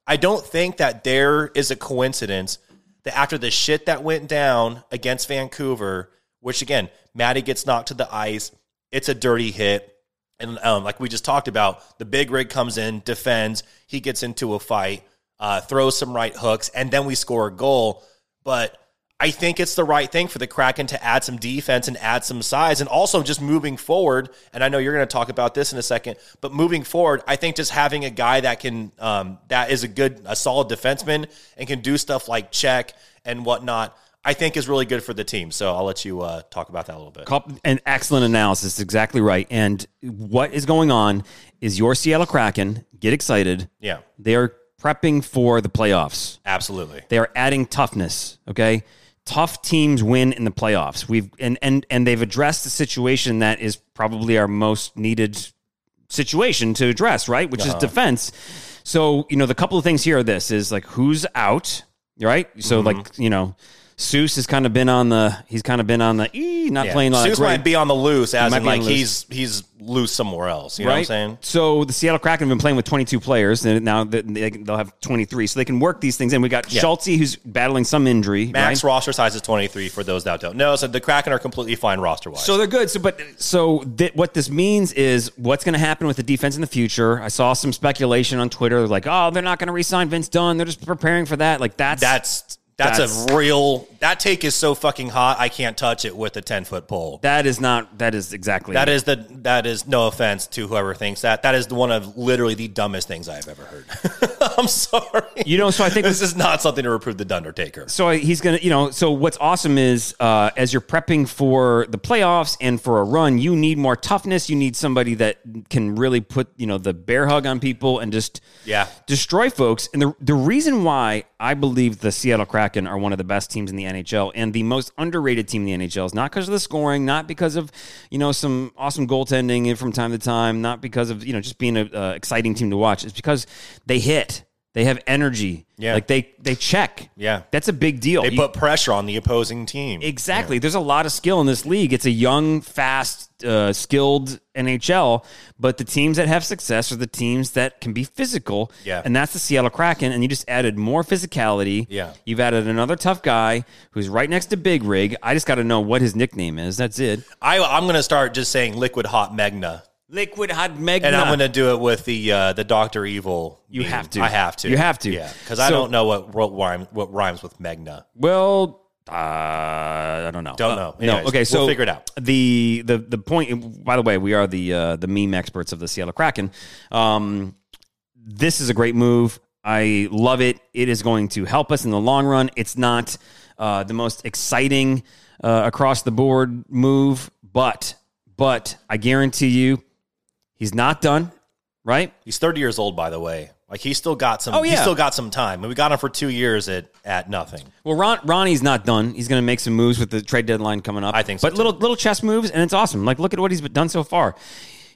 Speaker 2: I don't think that there is a coincidence that after the shit that went down against Vancouver, which again, Maddie gets knocked to the ice, it's a dirty hit. And um, like we just talked about, the big rig comes in, defends, he gets into a fight, uh, throws some right hooks, and then we score a goal. But I think it's the right thing for the Kraken to add some defense and add some size. And also just moving forward, and I know you're going to talk about this in a second, but moving forward, I think just having a guy that can, um, that is a good, a solid defenseman and can do stuff like check and whatnot, I think is really good for the team. So I'll let you uh, talk about that a little bit.
Speaker 1: An excellent analysis. Exactly right. And what is going on is your Seattle Kraken, get excited.
Speaker 2: Yeah,
Speaker 1: They are prepping for the playoffs.
Speaker 2: absolutely.
Speaker 1: They are adding toughness. Okay. Tough teams win in the playoffs. We've and and and they've addressed the situation that is probably our most needed situation to address, right? Which is defense. So, you know, the couple of things here are this is like who's out, right? So like, you know, Seuss has kind of been on the he's kind of been on the ee, not
Speaker 2: Yeah.
Speaker 1: playing like
Speaker 2: Seuss
Speaker 1: great.
Speaker 2: might be on the loose, as in like he's he's loose somewhere else. You know what I'm saying?
Speaker 1: So the Seattle Kraken have been playing with 22 players, and now they, they'll have 23, so they can work these things in. We got
Speaker 2: Yeah.
Speaker 1: Schultze, who's battling some injury.
Speaker 2: Max
Speaker 1: right?
Speaker 2: roster size is 23 for those that don't know. So the Kraken are completely fine roster wise.
Speaker 1: So they're good. So, but so th- what this means is what's going to happen with the defense in the future. I saw some speculation on Twitter, like, oh, they're not going to re-sign Vince Dunn. They're just preparing for that. Like that's
Speaker 2: that's that's,
Speaker 1: That's-
Speaker 2: a real that take is so fucking hot. I can't touch it with a 10 foot pole.
Speaker 1: that is not that is exactly
Speaker 2: That is the that is no offense to whoever thinks that. That is the one of literally the dumbest things I've ever heard. I'm sorry.
Speaker 1: You know, so I think
Speaker 2: this is not something to reprove the Dundertaker.
Speaker 1: so he's gonna you know so what's awesome is uh, as you're prepping for the playoffs and for a run you need more toughness you need somebody that can really put you know the bear hug on people and just
Speaker 2: Yeah.
Speaker 1: destroy folks and the, the reason why i believe the seattle kraken are one of the best teams in the nhl and the most underrated team in the nhl is not because of the scoring not because of you know some awesome goaltending from time to time not because of you know just being an exciting team to watch. It's because they hit they have energy
Speaker 2: Yeah.
Speaker 1: like they they check
Speaker 2: Yeah.
Speaker 1: that's a big deal.
Speaker 2: They
Speaker 1: You-
Speaker 2: put pressure on the opposing team.
Speaker 1: exactly. There's a lot of skill in this league. It's a young, fast, uh, skilled NHL, but the teams that have success are the teams that can be physical.
Speaker 2: Yeah.
Speaker 1: And that's the Seattle Kraken. And you just added more physicality.
Speaker 2: Yeah.
Speaker 1: You've added another tough guy who's right next to Big Rig. I just got to know what his nickname is. That's it.
Speaker 2: I I'm going to start just saying liquid hot Megna.
Speaker 1: Liquid Hot Megna.
Speaker 2: And I'm going to do it with the uh, the Doctor Evil.
Speaker 1: You
Speaker 2: meme.
Speaker 1: have to.
Speaker 2: I have to.
Speaker 1: You have to.
Speaker 2: Yeah, because I don't know what what rhymes what rhymes with Megna.
Speaker 1: Well, uh, I don't know.
Speaker 2: Don't
Speaker 1: Uh,
Speaker 2: know.
Speaker 1: no. Okay. So
Speaker 2: we'll figure it out.
Speaker 1: The the the point. By the way, we are the uh, the meme experts of the Seattle Kraken. Um, this is a great move. I love it. It is going to help us in the long run. It's not uh, the most exciting uh, across the board move, but but I guarantee you, he's not done. Right?
Speaker 2: He's 30 years old, by the way. Like he's still got some.
Speaker 1: Oh,
Speaker 2: He's
Speaker 1: yeah.
Speaker 2: still got some time. And we got him for two years at at nothing.
Speaker 1: Well, Ron, Ronnie's not done. He's going to make some moves with the trade deadline coming up.
Speaker 2: I think so,
Speaker 1: but little little chess moves, and it's awesome. Like, look at what he's done so far.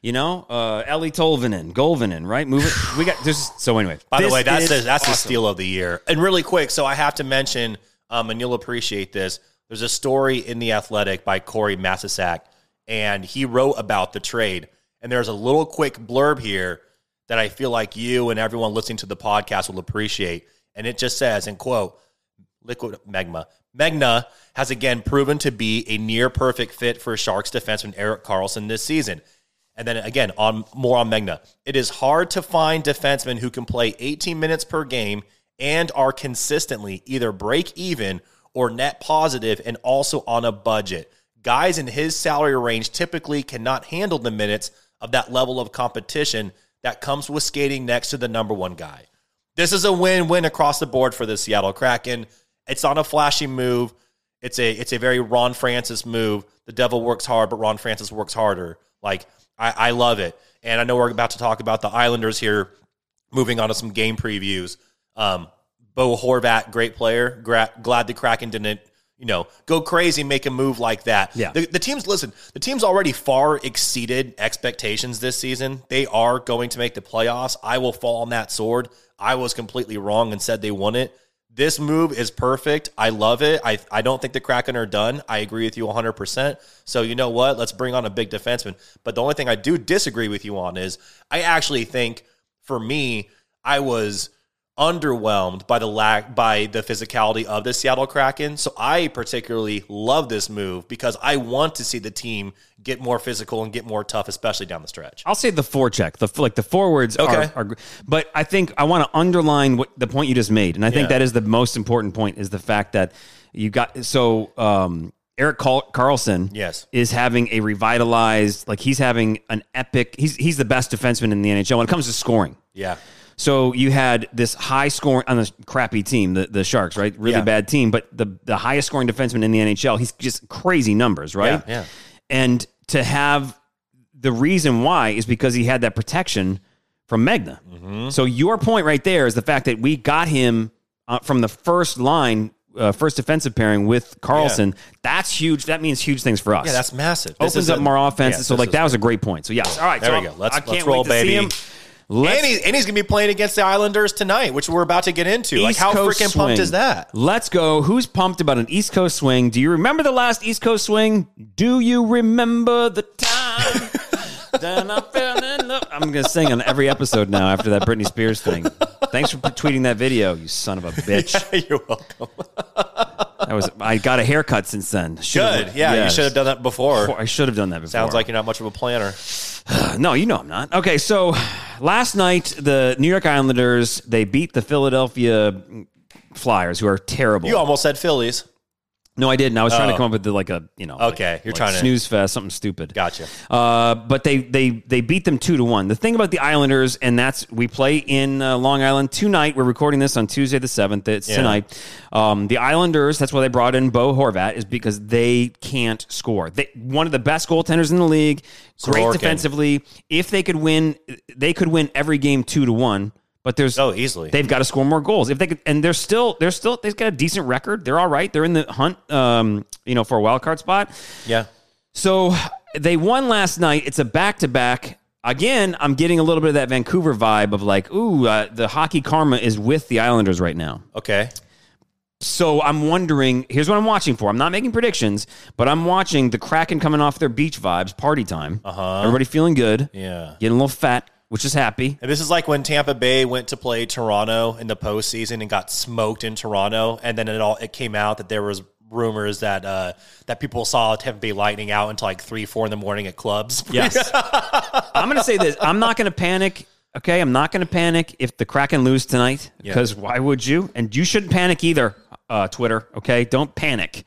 Speaker 1: You know, uh, Eeli Tolvanen, Golvanen, right? Move it. We got there's so anyway.
Speaker 2: By the way, that's the, that's the steal of the year. And really quick, so I have to mention, um, and you'll appreciate this. There's a story in the Athletic by Corey Masisak, and he wrote about the trade. And there's a little quick blurb here that I feel like you and everyone listening to the podcast will appreciate. And it just says, in quote, Liquid Magma. Megna has again proven to be a near perfect fit for Sharks defenseman Erik Karlsson this season. And then again, on more on Megna. It is hard to find defensemen who can play 18 minutes per game and are consistently either break even or net positive and also on a budget. Guys in his salary range typically cannot handle the minutes of that level of competition that comes with skating next to the number one guy. This is a win-win across the board for the Seattle Kraken. It's not a flashy move. It's a it's a very Ron Francis move. The devil works hard, but Ron Francis works harder. Like I, I love it. And I know we're about to talk about the Islanders here. Moving on to some game previews. Um, Bo Horvat, great player. Gra- glad the Kraken didn't, you know, go crazy, make a move like that.
Speaker 1: Yeah.
Speaker 2: The, the team's listen. The team's already far exceeded expectations this season. They are going to make the playoffs. I will fall on that sword. I was completely wrong and said they won it. This move is perfect. I love it. I, I don't think the Kraken are done. I agree with you 100%. So, you know what? Let's bring on a big defenseman. But the only thing I do disagree with you on is I actually think for me, I was underwhelmed by the lack by the physicality of the Seattle Kraken. So I particularly love this move because I want to see the team get more physical and get more tough, especially down the stretch.
Speaker 1: I'll say the forecheck, the like the forwards
Speaker 2: Okay.
Speaker 1: are, are, but I think I want to underline what the point you just made, and I think
Speaker 2: Yeah.
Speaker 1: that is the most important point is the fact that you got so um, Erik Karlsson,
Speaker 2: Yes.
Speaker 1: is having a revitalized, like he's having an epic. He's he's the best defenseman in the NHL when it comes to scoring.
Speaker 2: Yeah.
Speaker 1: So you had this high scoring on this crappy team, the, the Sharks, right? Really
Speaker 2: Yeah.
Speaker 1: bad team, but the the highest scoring defenseman in the NHL. He's just crazy numbers, right?
Speaker 2: Yeah, yeah.
Speaker 1: And to have the reason why is because he had that protection from Megna.
Speaker 2: Mm-hmm.
Speaker 1: So your point right there is the fact that we got him uh, from the first line, uh, first defensive pairing with Karlsson. That's huge. That means huge things for us.
Speaker 2: Yeah, that's massive. This
Speaker 1: opens up
Speaker 2: a-
Speaker 1: more offense.
Speaker 2: yeah,
Speaker 1: so like that was a great point. So yes, all right.
Speaker 2: There
Speaker 1: so
Speaker 2: we go. Let's-
Speaker 1: I can't
Speaker 2: let's roll,
Speaker 1: wait to see
Speaker 2: baby.
Speaker 1: Let's
Speaker 2: and, he, and he's going to be playing against the Islanders tonight, which we're about to get into. like, how
Speaker 1: Coast
Speaker 2: freaking
Speaker 1: swing.
Speaker 2: pumped is that?
Speaker 1: Let's go. Who's pumped about an East Coast swing? Do you remember the last East Coast swing? Do you remember the time? then I fell in love. I'm going to sing on every episode now after that Britney Spears thing. Thanks for tweeting that video, you son of a bitch.
Speaker 2: You're welcome.
Speaker 1: That was I got a haircut since then. Should've-
Speaker 2: Good. Yeah, you should have done that before.
Speaker 1: I should have done that before.
Speaker 2: Sounds like you're not much of a planner.
Speaker 1: No, you know I'm not. Okay, so last night the New York Islanders they beat the Philadelphia Flyers, who are terrible.
Speaker 2: You almost said Phillies.
Speaker 1: No, I didn't. I was trying to
Speaker 2: Oh.
Speaker 1: come up with the, like a you know.
Speaker 2: Okay,
Speaker 1: like-
Speaker 2: you're
Speaker 1: like
Speaker 2: trying to-
Speaker 1: snooze fest, something stupid.
Speaker 2: Gotcha.
Speaker 1: Uh, but they they they beat them two to one. The thing about the Islanders, and that's we play in uh, Long Island tonight. We're recording this on Tuesday the seventh. It's tonight. Um, the Islanders. That's why they brought in Bo Horvat is because they can't score. They one of the best goaltenders in the league. Great
Speaker 2: Sorokin.
Speaker 1: defensively. If they could win, they could win every game two to one. But there's
Speaker 2: Oh, easily.
Speaker 1: They've got to score more goals. If they could, and they're still, they're still, they've got a decent record. They're all right. They're in the hunt, um, you know, for a wild card spot.
Speaker 2: Yeah.
Speaker 1: So they won last night. It's a back to back. Again, I'm getting a little bit of that Vancouver vibe of like, ooh, uh, the hockey karma is with the Islanders right now.
Speaker 2: Okay.
Speaker 1: So I'm wondering. Here's what I'm watching for. I'm not making predictions, but I'm watching the Kraken coming off their beach vibes, party time. Uh-huh. Everybody feeling good.
Speaker 2: Yeah.
Speaker 1: Getting a little fat, which is happy.
Speaker 2: And this is like when Tampa Bay went to play Toronto in the postseason and got smoked in Toronto, and then it all it came out that there was rumors that uh, that people saw Tampa Bay Lightning out until like three, four in the morning at clubs.
Speaker 1: Yes. I'm going to say this. I'm not going to panic. Okay. I'm not going to panic if the Kraken lose tonight because why would you? And you shouldn't panic either, uh, Twitter. Okay. Don't panic.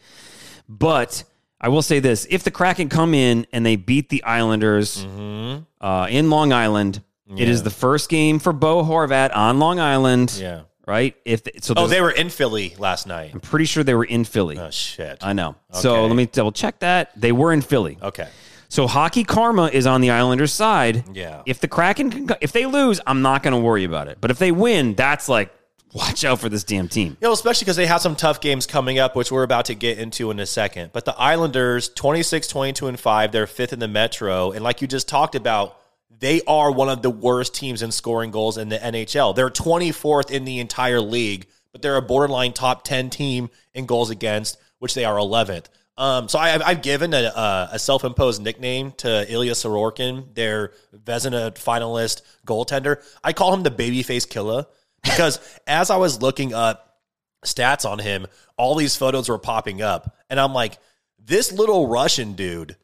Speaker 1: But I will say this if the Kraken come in and they beat the Islanders uh, in Long Island, it is the first game for Bo Horvat on Long Island.
Speaker 2: Yeah.
Speaker 1: Right. If so,
Speaker 2: Oh, they were in Philly last night.
Speaker 1: I'm pretty sure they were in Philly.
Speaker 2: Oh shit.
Speaker 1: I know. So let me double check that. They were in Philly.
Speaker 2: Okay.
Speaker 1: So hockey karma is on the Islanders' side.
Speaker 2: Yeah.
Speaker 1: If the Kraken can, if they lose, I'm not going to worry about it. But if they win, that's like watch out for this damn team.
Speaker 2: You know, especially because they have some tough games coming up, which we're about to get into in a second. But the Islanders, 26, 22, and 5, they're fifth in the Metro. And like you just talked about, they are one of the worst teams in scoring goals in the NHL. They're 24th in the entire league, but they're a borderline top 10 team in goals against, which they are 11th. Um, so I, I've given a, a, a self-imposed nickname to Ilya Sorokin, their Vezina finalist goaltender. I call him the babyface killer because as I was looking up stats on him, all these photos were popping up. And I'm like, this little Russian dude,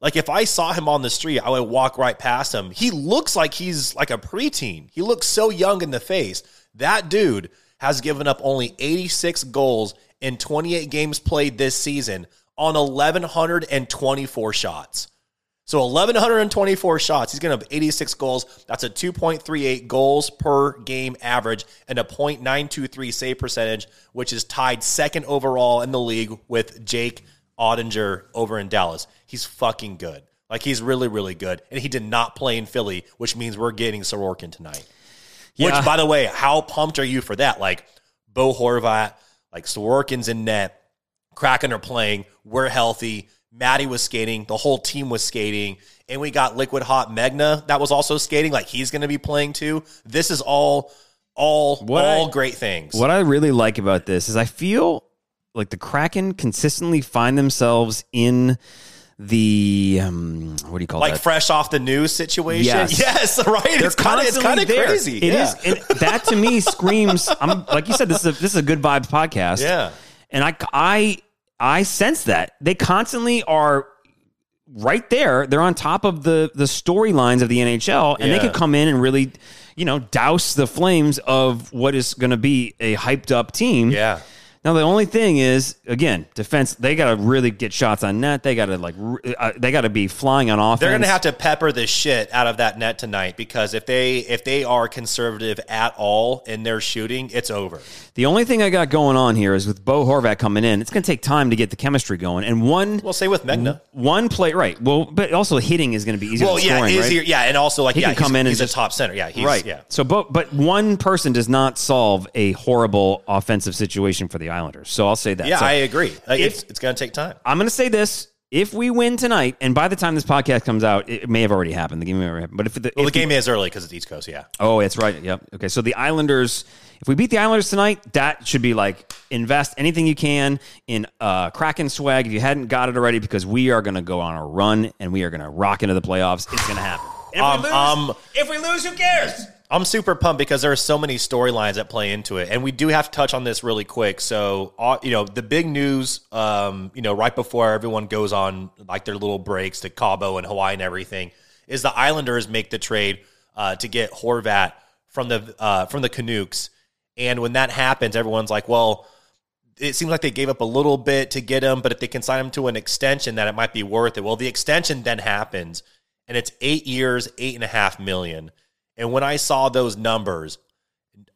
Speaker 2: like if I saw him on the street, I would walk right past him. He looks like he's like a preteen. He looks so young in the face. That dude has given up only 86 goals in 28 games played this season on 1,124 shots. So 1,124 shots. He's going to have 86 goals. That's a 2.38 goals per game average and a .923 save percentage, which is tied second overall in the league with Jake Oettinger over in Dallas. He's fucking good. Like he's really, really good. And he did not play in Philly, which means we're getting Sorokin tonight.
Speaker 1: Yeah.
Speaker 2: Which, by the way, how pumped are you for that? Like Bo Horvat, like Sorokin's in net. Kraken are playing. We're healthy. Maddie was skating. The whole team was skating. And we got Liquid Hot Megna that was also skating. Like he's going to be playing too. This is all All
Speaker 1: What
Speaker 2: all
Speaker 1: I-
Speaker 2: great things.
Speaker 1: What I really like about this is I feel like the Kraken consistently find themselves in the um, what do you call it?
Speaker 2: like
Speaker 1: that?
Speaker 2: fresh off the news situation.
Speaker 1: Yes.
Speaker 2: Yes, right.
Speaker 1: They're
Speaker 2: it's kind of crazy.
Speaker 1: It
Speaker 2: yeah.
Speaker 1: is- and that to me screams. I'm like you said. This is a, this is a good vibes podcast.
Speaker 2: Yeah.
Speaker 1: and I I I sense that they constantly are right there. They're on top of the the storylines of the NHL, and they could come in and really, you know, douse the flames of what is going to be a hyped up team.
Speaker 2: Yeah.
Speaker 1: Now the only thing is, again, defense. They got to really get shots on net. They got to like, r- uh, they got to be flying on offense.
Speaker 2: They're going to have to pepper the shit out of that net tonight because if they if they are conservative at all in their shooting, it's over.
Speaker 1: The only thing I got going on here is with Bo Horvat coming in. It's going to take time to get the chemistry going, and one
Speaker 2: Well, say with Megna.
Speaker 1: one play right. Well, but also hitting is going to be easier.
Speaker 2: Well, yeah,
Speaker 1: scoring, right?
Speaker 2: easier. Yeah, and also like
Speaker 1: He
Speaker 2: yeah,
Speaker 1: can come
Speaker 2: he's,
Speaker 1: in and
Speaker 2: he's a top center. Yeah, he's,
Speaker 1: right.
Speaker 2: Yeah,
Speaker 1: So, but but one person does not solve a horrible offensive situation for the Islanders. So I'll say that.
Speaker 2: yeah,
Speaker 1: So
Speaker 2: I agree. Like,
Speaker 1: if-
Speaker 2: it's it's going to take time.
Speaker 1: I'm going to say this: if we win tonight, and by the time this podcast comes out, it may have already happened. The game may have happened. But if the,
Speaker 2: Well,
Speaker 1: if
Speaker 2: the game is early because it's East Coast. Yeah,
Speaker 1: Oh, that's right. Yep. Okay. So the Islanders, if we beat the Islanders tonight, that should be like invest anything you can in uh, Kraken swag if you hadn't got it already, because we are going to go on a run and we are going to rock into the playoffs. It's going to happen. And
Speaker 2: Um,
Speaker 1: we lose,
Speaker 2: um,
Speaker 1: if we lose, who cares?
Speaker 2: I'm super pumped because there are so many storylines that play into it, and we do have to touch on this really quick. So, uh, you know, the big news, um, you know, right before everyone goes on like their little breaks to Cabo and Hawaii and everything, is the Islanders make the trade uh, to get Horvat from the uh, from the Canucks, and when that happens, everyone's like, well. It seems like they gave up a little bit to get him, but if they can sign him to an extension, that it might be worth it. Well, the extension then happens, and it's eight years, eight and a half million. And when I saw those numbers,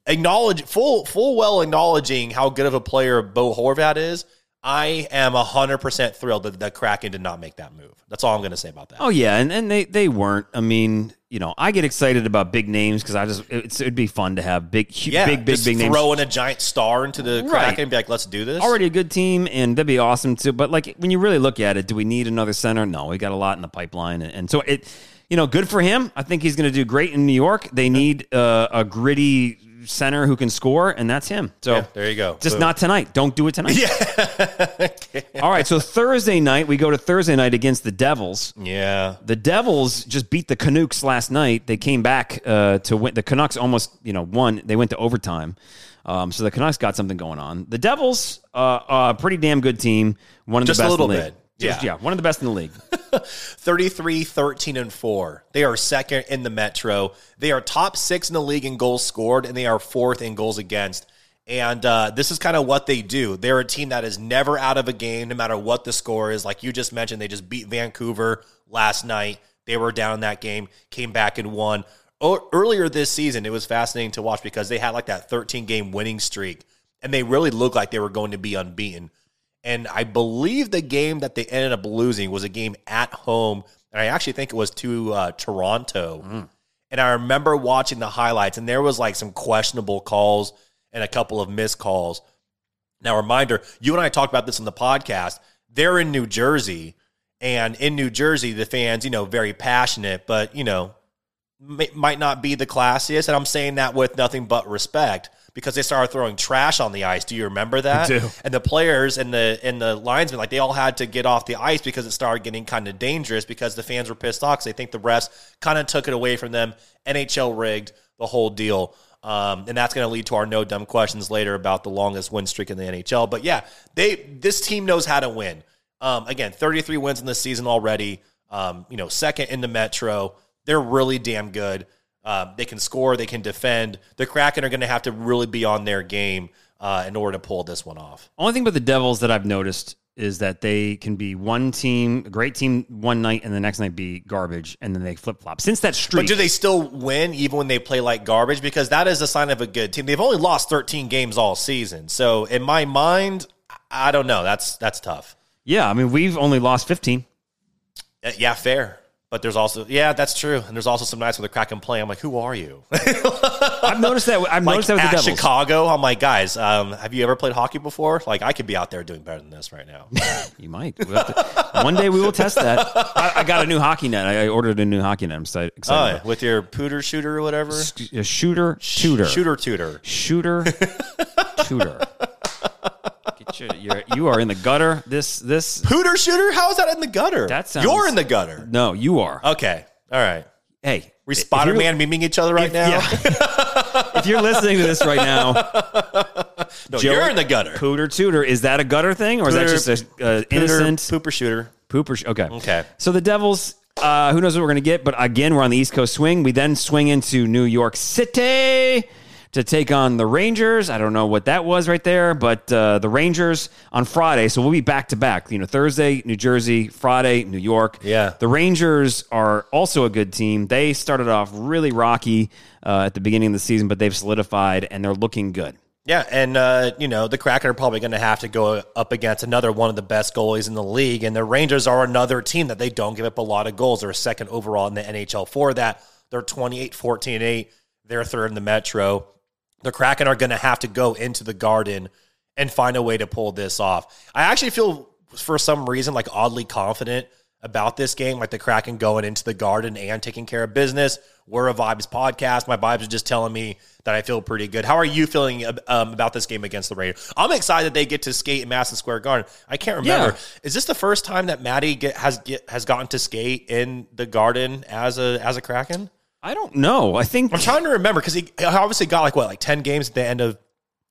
Speaker 2: acknowledge full full well acknowledging how good of a player Bo Horvat is, I am hundred percent thrilled that the Kraken did not make that move. That's all I'm going to say about that.
Speaker 1: Oh yeah, and, and they they weren't. I mean, you know, I get excited about big names because I just it's, it'd be fun to have big, hu-
Speaker 2: yeah,
Speaker 1: big, big,
Speaker 2: just
Speaker 1: big names.
Speaker 2: throw in a giant star into the
Speaker 1: Right.
Speaker 2: Kraken and be like, let's do this.
Speaker 1: already a good team, and that'd be awesome too. But like when you really look at it, do we need another center? No, we got a lot in the pipeline, and, and so it, you know, good for him. I think he's going to do great in New York. They need uh, a gritty center who can score, and that's him. So
Speaker 2: Yeah, there you go.
Speaker 1: Just
Speaker 2: Boom.
Speaker 1: not tonight. Don't do it tonight. Yeah. All right. So Thursday night, we go to Thursday night against the Devils.
Speaker 2: Yeah,
Speaker 1: The Devils just beat the Canucks last night. They came back uh, to win. The Canucks almost, you know, won. They went to overtime. Um, so the Canucks got something going on. The Devils, uh, a pretty damn good team. One of
Speaker 2: Just
Speaker 1: the
Speaker 2: a
Speaker 1: best
Speaker 2: little
Speaker 1: in the league.
Speaker 2: bit.
Speaker 1: Just-
Speaker 2: Yeah.
Speaker 1: yeah, one of the best in the league.
Speaker 2: 33, 13, and 4. They are second in the Metro. They are top six in the league in goals scored, and they are fourth in goals against. And uh, this is kind of what they do. They're a team that is never out of a game, no matter what the score is. Like you just mentioned, they just beat Vancouver last night. They were down in that game, came back and won. O- earlier this season, it was fascinating to watch because they had like that 13 game winning streak, and they really looked like they were going to be unbeaten. And I believe the game that they ended up losing was a game at home. And I actually think it was to uh, Toronto. And I remember watching the highlights, and there was like some questionable calls and a couple of missed calls. Now, reminder, you and I talked about this in the podcast. They're in New Jersey, and in New Jersey, the fans, you know, very passionate, but you know, may, might not be the classiest. And I'm saying that with nothing but respect because they started throwing trash on the ice. Do you remember that?
Speaker 1: do.
Speaker 2: And the players and the and the linesmen, like they all had to get off the ice because it started getting kind of dangerous because the fans were pissed off. Cause they think the refs kind of took it away from them. NHL rigged the whole deal. Um, and that's going to lead to our no dumb questions later about the longest win streak in the NHL. But yeah, they this team knows how to win. Um, again, 33 wins in the season already. Um, you know, second in the Metro. They're really damn good. Um, they can score. They can defend. The Kraken are going to have to really be on their game uh, in order to pull this one off.
Speaker 1: Only thing about the Devils that I've noticed is that they can be one team, a great team one night, and the next night be garbage, and then they flip flop. Since that streak,
Speaker 2: But do they still win even when they play like garbage? Because that is a sign of a good team. They've only lost 13 games all season. So in my mind, I I don't know. That's that's tough.
Speaker 1: yeah, I mean, we've only lost fifteen.
Speaker 2: Uh, Yeah, fair. But there's also yeah, that's true. And there's also some nights where the Kraken play. I'm like, who are you?
Speaker 1: I've noticed that. I've
Speaker 2: like
Speaker 1: noticed that with the Devils.
Speaker 2: Chicago, I'm like, guys, um, have you ever played hockey before? Like, I could be out there doing better than this right now.
Speaker 1: You might. We'll to- one day we will test that. I, I got a new hockey net. I, ordered a new hockey net. I'm excited.
Speaker 2: Oh,
Speaker 1: excited
Speaker 2: yeah, with your pooter shooter or whatever.
Speaker 1: A shooter, tutor,
Speaker 2: Shooter tutor.
Speaker 1: shooter, tutor. Your, you're, you are in the gutter. This, this.
Speaker 2: Hooter shooter? How is that in the gutter?
Speaker 1: That sounds-
Speaker 2: You're in the gutter.
Speaker 1: No, you are.
Speaker 2: Okay. All right.
Speaker 1: hey,
Speaker 2: We
Speaker 1: if
Speaker 2: Spider Man memeing each other right now.
Speaker 1: Yeah. if you're listening to this right now,
Speaker 2: No,
Speaker 1: Joey-
Speaker 2: you're in the gutter.
Speaker 1: pooter tutor, is that a gutter thing or is that
Speaker 2: Pooter-
Speaker 1: just a uh,
Speaker 2: Pooter,
Speaker 1: innocent
Speaker 2: pooper shooter.
Speaker 1: pooper? sh- Okay.
Speaker 2: Okay.
Speaker 1: So the Devils, uh, who knows what we're going to get? But again, we're on the East Coast swing. We then swing into New York City to take on the Rangers. I don't know what that was right there, but uh, the Rangers on Friday. So we'll be back to back. You know, Thursday, New Jersey, Friday, New York.
Speaker 2: Yeah.
Speaker 1: The Rangers are also a good team. They started off really rocky uh, at the beginning of the season, but they've solidified and they're looking good.
Speaker 2: Yeah, and uh, you know the Kraken are probably going to have to go up against another one of the best goalies in the league, and the Rangers are another team that they don't give up a lot of goals. They're second overall in the NHL for that. They're 28, 14, 8. They're third in the Metro. The Kraken are going to have to go into the Garden and find a way to pull this off. I actually feel, for some reason, like oddly confident about this game, like the Kraken going into the Garden and taking care of business. We're a Vibes podcast. My vibes are just telling me that I feel pretty good. How are you feeling um, about this game against the Rangers? I'm excited that they get to skate in Madison Square Garden. I can't remember.
Speaker 1: Yeah.
Speaker 2: Is this the first time that Maddie get, has get, has gotten to skate in the Garden as a as a Kraken?
Speaker 1: I don't know. I think
Speaker 2: I'm trying to remember because he obviously got like what like ten games at the end of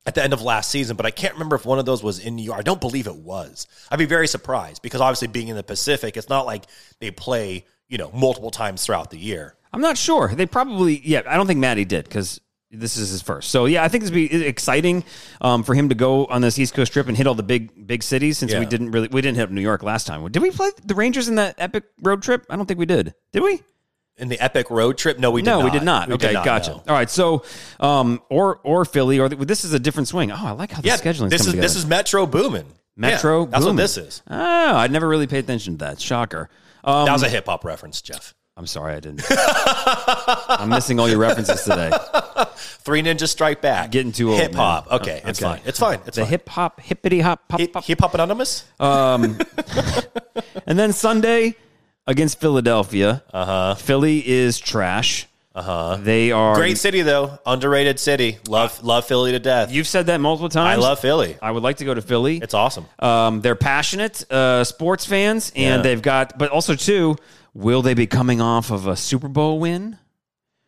Speaker 2: at the end of last season, but I can't remember if one of those was in New York. I don't believe it was. I'd be very surprised because obviously being in the Pacific, it's not like they play you know multiple times throughout the year.
Speaker 1: I'm not sure. They probably, yeah, I don't think Maddie did because this is his first. So yeah, I think this would be exciting um, for him to go on this East Coast trip and hit all the big big cities. Since we didn't really, we didn't hit New York last time. Did we play the Rangers in that epic road trip? I don't think we did. Did we?
Speaker 2: In the epic road trip, no, we did
Speaker 1: no,
Speaker 2: not.
Speaker 1: we did not.
Speaker 2: We
Speaker 1: okay,
Speaker 2: did not,
Speaker 1: gotcha.
Speaker 2: no.
Speaker 1: All right, so um, or or Philly or this is a different swing. Oh, I like how the
Speaker 2: Yeah,
Speaker 1: scheduling
Speaker 2: this is
Speaker 1: coming
Speaker 2: this
Speaker 1: together.
Speaker 2: is Metro Boomin.
Speaker 1: Metro.
Speaker 2: Yeah, that's
Speaker 1: booming.
Speaker 2: what this is.
Speaker 1: Oh, I never really paid attention to that. Shocker. Um,
Speaker 2: That was a hip hop reference, Jeff.
Speaker 1: I'm sorry, I didn't. I'm missing all your references today.
Speaker 2: Three Ninjas Strike Back.
Speaker 1: Getting too old,
Speaker 2: Hip hop. Okay, it's
Speaker 1: Okay.
Speaker 2: fine. It's fine. It's
Speaker 1: The hip hop, hippity hop, pop, pop.
Speaker 2: Hip Hop Anonymous.
Speaker 1: And then Sunday against Philadelphia. Uh huh. Philly is trash. Uh huh. They are
Speaker 2: Great city though, underrated city. Love love Philly to death.
Speaker 1: You've said that multiple times.
Speaker 2: I love Philly.
Speaker 1: I would like to go to Philly.
Speaker 2: It's awesome.
Speaker 1: Um, they're passionate uh, sports fans, and
Speaker 2: Yeah.
Speaker 1: they've got, but also too, will they be coming off of a Super Bowl win?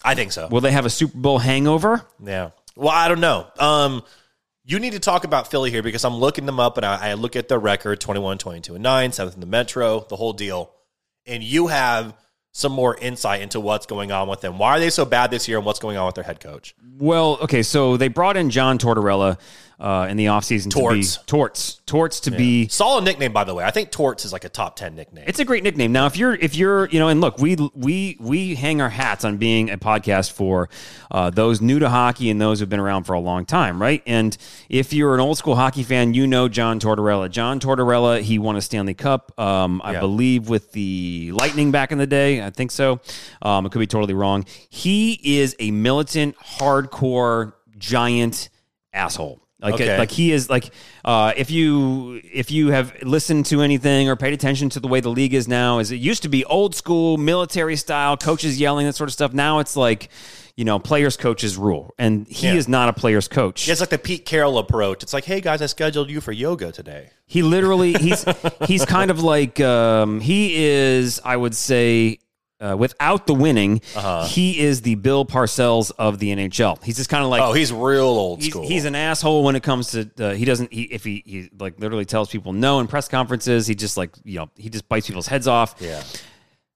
Speaker 2: I think so.
Speaker 1: Will they have a Super Bowl hangover?
Speaker 2: Yeah. Well, I don't know. Um, you need to talk about Philly here because I'm looking them up and I, I look at their record 21, 22, and 9, seventh in the Metro, the whole deal. And you have some more insight into what's going on with them. Why are they so bad this year and what's going on with their head coach?
Speaker 1: Well, okay, so they brought in John Tortorella uh, in the offseason
Speaker 2: Torts.
Speaker 1: to be Torts. Torts to be
Speaker 2: Solid nickname, by the way. I think Torts is like a top 10 nickname.
Speaker 1: It's a great nickname. Now, if you're if you're you know, and look, we we we hang our hats on being a podcast for uh, those new to hockey and those who've been around for a long time, right? And if you're an old school hockey fan, you know John Tortorella. John Tortorella, he won a Stanley Cup, um, I
Speaker 2: Yeah.
Speaker 1: believe, with the Lightning back in the day. I think so. Um, it could be totally wrong. He is a militant, hardcore, giant asshole. Like,
Speaker 2: Okay.
Speaker 1: like he is like uh, if you if you have listened to anything or paid attention to the way the league is now is it used to be old school military style coaches yelling that sort of stuff now it's like you know players coaches rule and he
Speaker 2: Yeah.
Speaker 1: is not a players coach
Speaker 2: it's like the Pete Carroll approach. It's like, hey guys, I scheduled you for yoga today.
Speaker 1: he literally he's he's kind of like um, he is I would say uh, without the winning
Speaker 2: Uh-huh.
Speaker 1: he is the Bill Parcells of the NHL he's just kind of like
Speaker 2: Oh, he's real old
Speaker 1: he's,
Speaker 2: school.
Speaker 1: he's an asshole when it comes to uh, he doesn't he if he he like literally tells people no in press conferences he just like you know he just bites people's heads off
Speaker 2: yeah.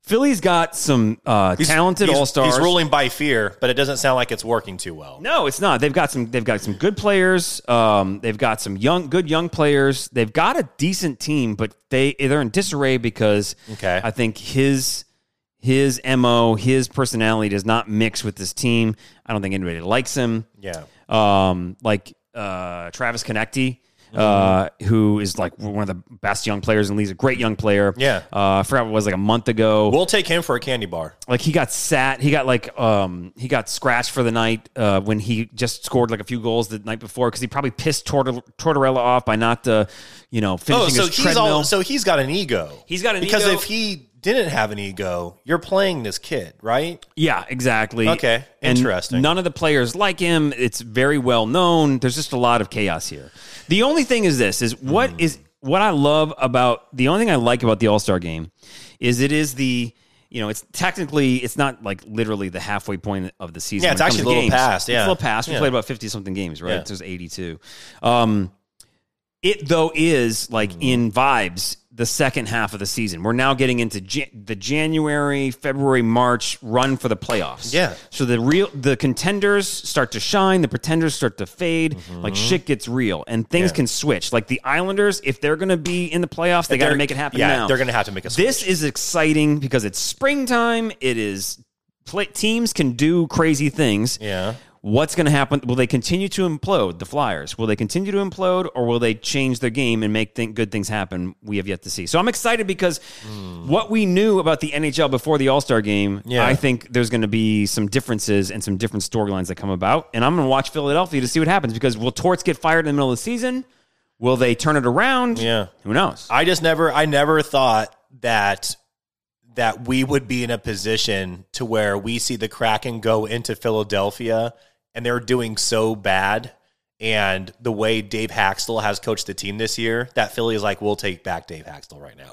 Speaker 1: philly's got some uh talented
Speaker 2: He's-
Speaker 1: all-stars
Speaker 2: He's ruling by fear, but it doesn't sound like it's working too well.
Speaker 1: no it's not they've got some they've got some good players um they've got some young good young players they've got a decent team but they they're in disarray because
Speaker 2: Okay.
Speaker 1: i think his his mo his personality does not mix with this team i don't think anybody likes him
Speaker 2: Yeah.
Speaker 1: um, like uh, Travis Konecny. uh, who is like one of the best young players in the league. He's a great young player.
Speaker 2: Yeah.
Speaker 1: uh, I forgot what it was like a month ago.
Speaker 2: We'll take him for a candy bar.
Speaker 1: like he got sat, he got like um he got scratched for the night uh, when he just scored like a few goals the night before because he probably pissed Tortor- Tortorella off by not uh, you know finishing
Speaker 2: Oh, so
Speaker 1: his
Speaker 2: he's
Speaker 1: treadmill.
Speaker 2: all, so he's got an ego.
Speaker 1: He's got an
Speaker 2: because
Speaker 1: ego.
Speaker 2: if he didn't have an ego, you're playing this kid, right?
Speaker 1: Yeah, exactly.
Speaker 2: Okay,
Speaker 1: And
Speaker 2: interesting.
Speaker 1: none of the players like him. It's very well known. There's just a lot of chaos here. The only thing is this: is what
Speaker 2: Hmm.
Speaker 1: is what I love about the only thing I like about the All Star game is it is the you know it's technically it's not like literally the halfway point of the season.
Speaker 2: Yeah, it's
Speaker 1: it
Speaker 2: actually a little
Speaker 1: games.
Speaker 2: past,
Speaker 1: it's
Speaker 2: yeah.
Speaker 1: a little past. We
Speaker 2: Yeah.
Speaker 1: played about fifty something games, right?
Speaker 2: Yeah.
Speaker 1: There's eighty two. Um, it though is like
Speaker 2: Mm-hmm.
Speaker 1: in vibes the second half of the season. We're now getting into Jan- the January, February, March run for the playoffs.
Speaker 2: Yeah.
Speaker 1: So the real the contenders start to shine, the pretenders start to fade. Like shit gets real, and things
Speaker 2: Mm-hmm. Yeah.
Speaker 1: can switch. Like the Islanders, if they're going to be in the playoffs, they got to make it happen
Speaker 2: yeah,
Speaker 1: now.
Speaker 2: they're going to have to make a switch.
Speaker 1: This is exciting because it's springtime. It is play, teams can do crazy things.
Speaker 2: Yeah.
Speaker 1: What's going to happen? Will they continue to implode the Flyers? Will they continue to implode, or will they change their game and make th- good things happen? We have yet to see. So I'm excited because hmm. what we knew about the NHL before the All Star game,
Speaker 2: Yeah.
Speaker 1: I think there's going to be some differences and some different storylines that come about. And I'm going to watch Philadelphia to see what happens because will Torts get fired in the middle of the season? Will they turn it around?
Speaker 2: Yeah.
Speaker 1: Who knows?
Speaker 2: I just never I never thought that that we would be in a position to where we see the Kraken go into Philadelphia and they're doing so bad and the way Dave Hakstol has coached the team this year, that Philly is like, we'll take back Dave Hakstol right now.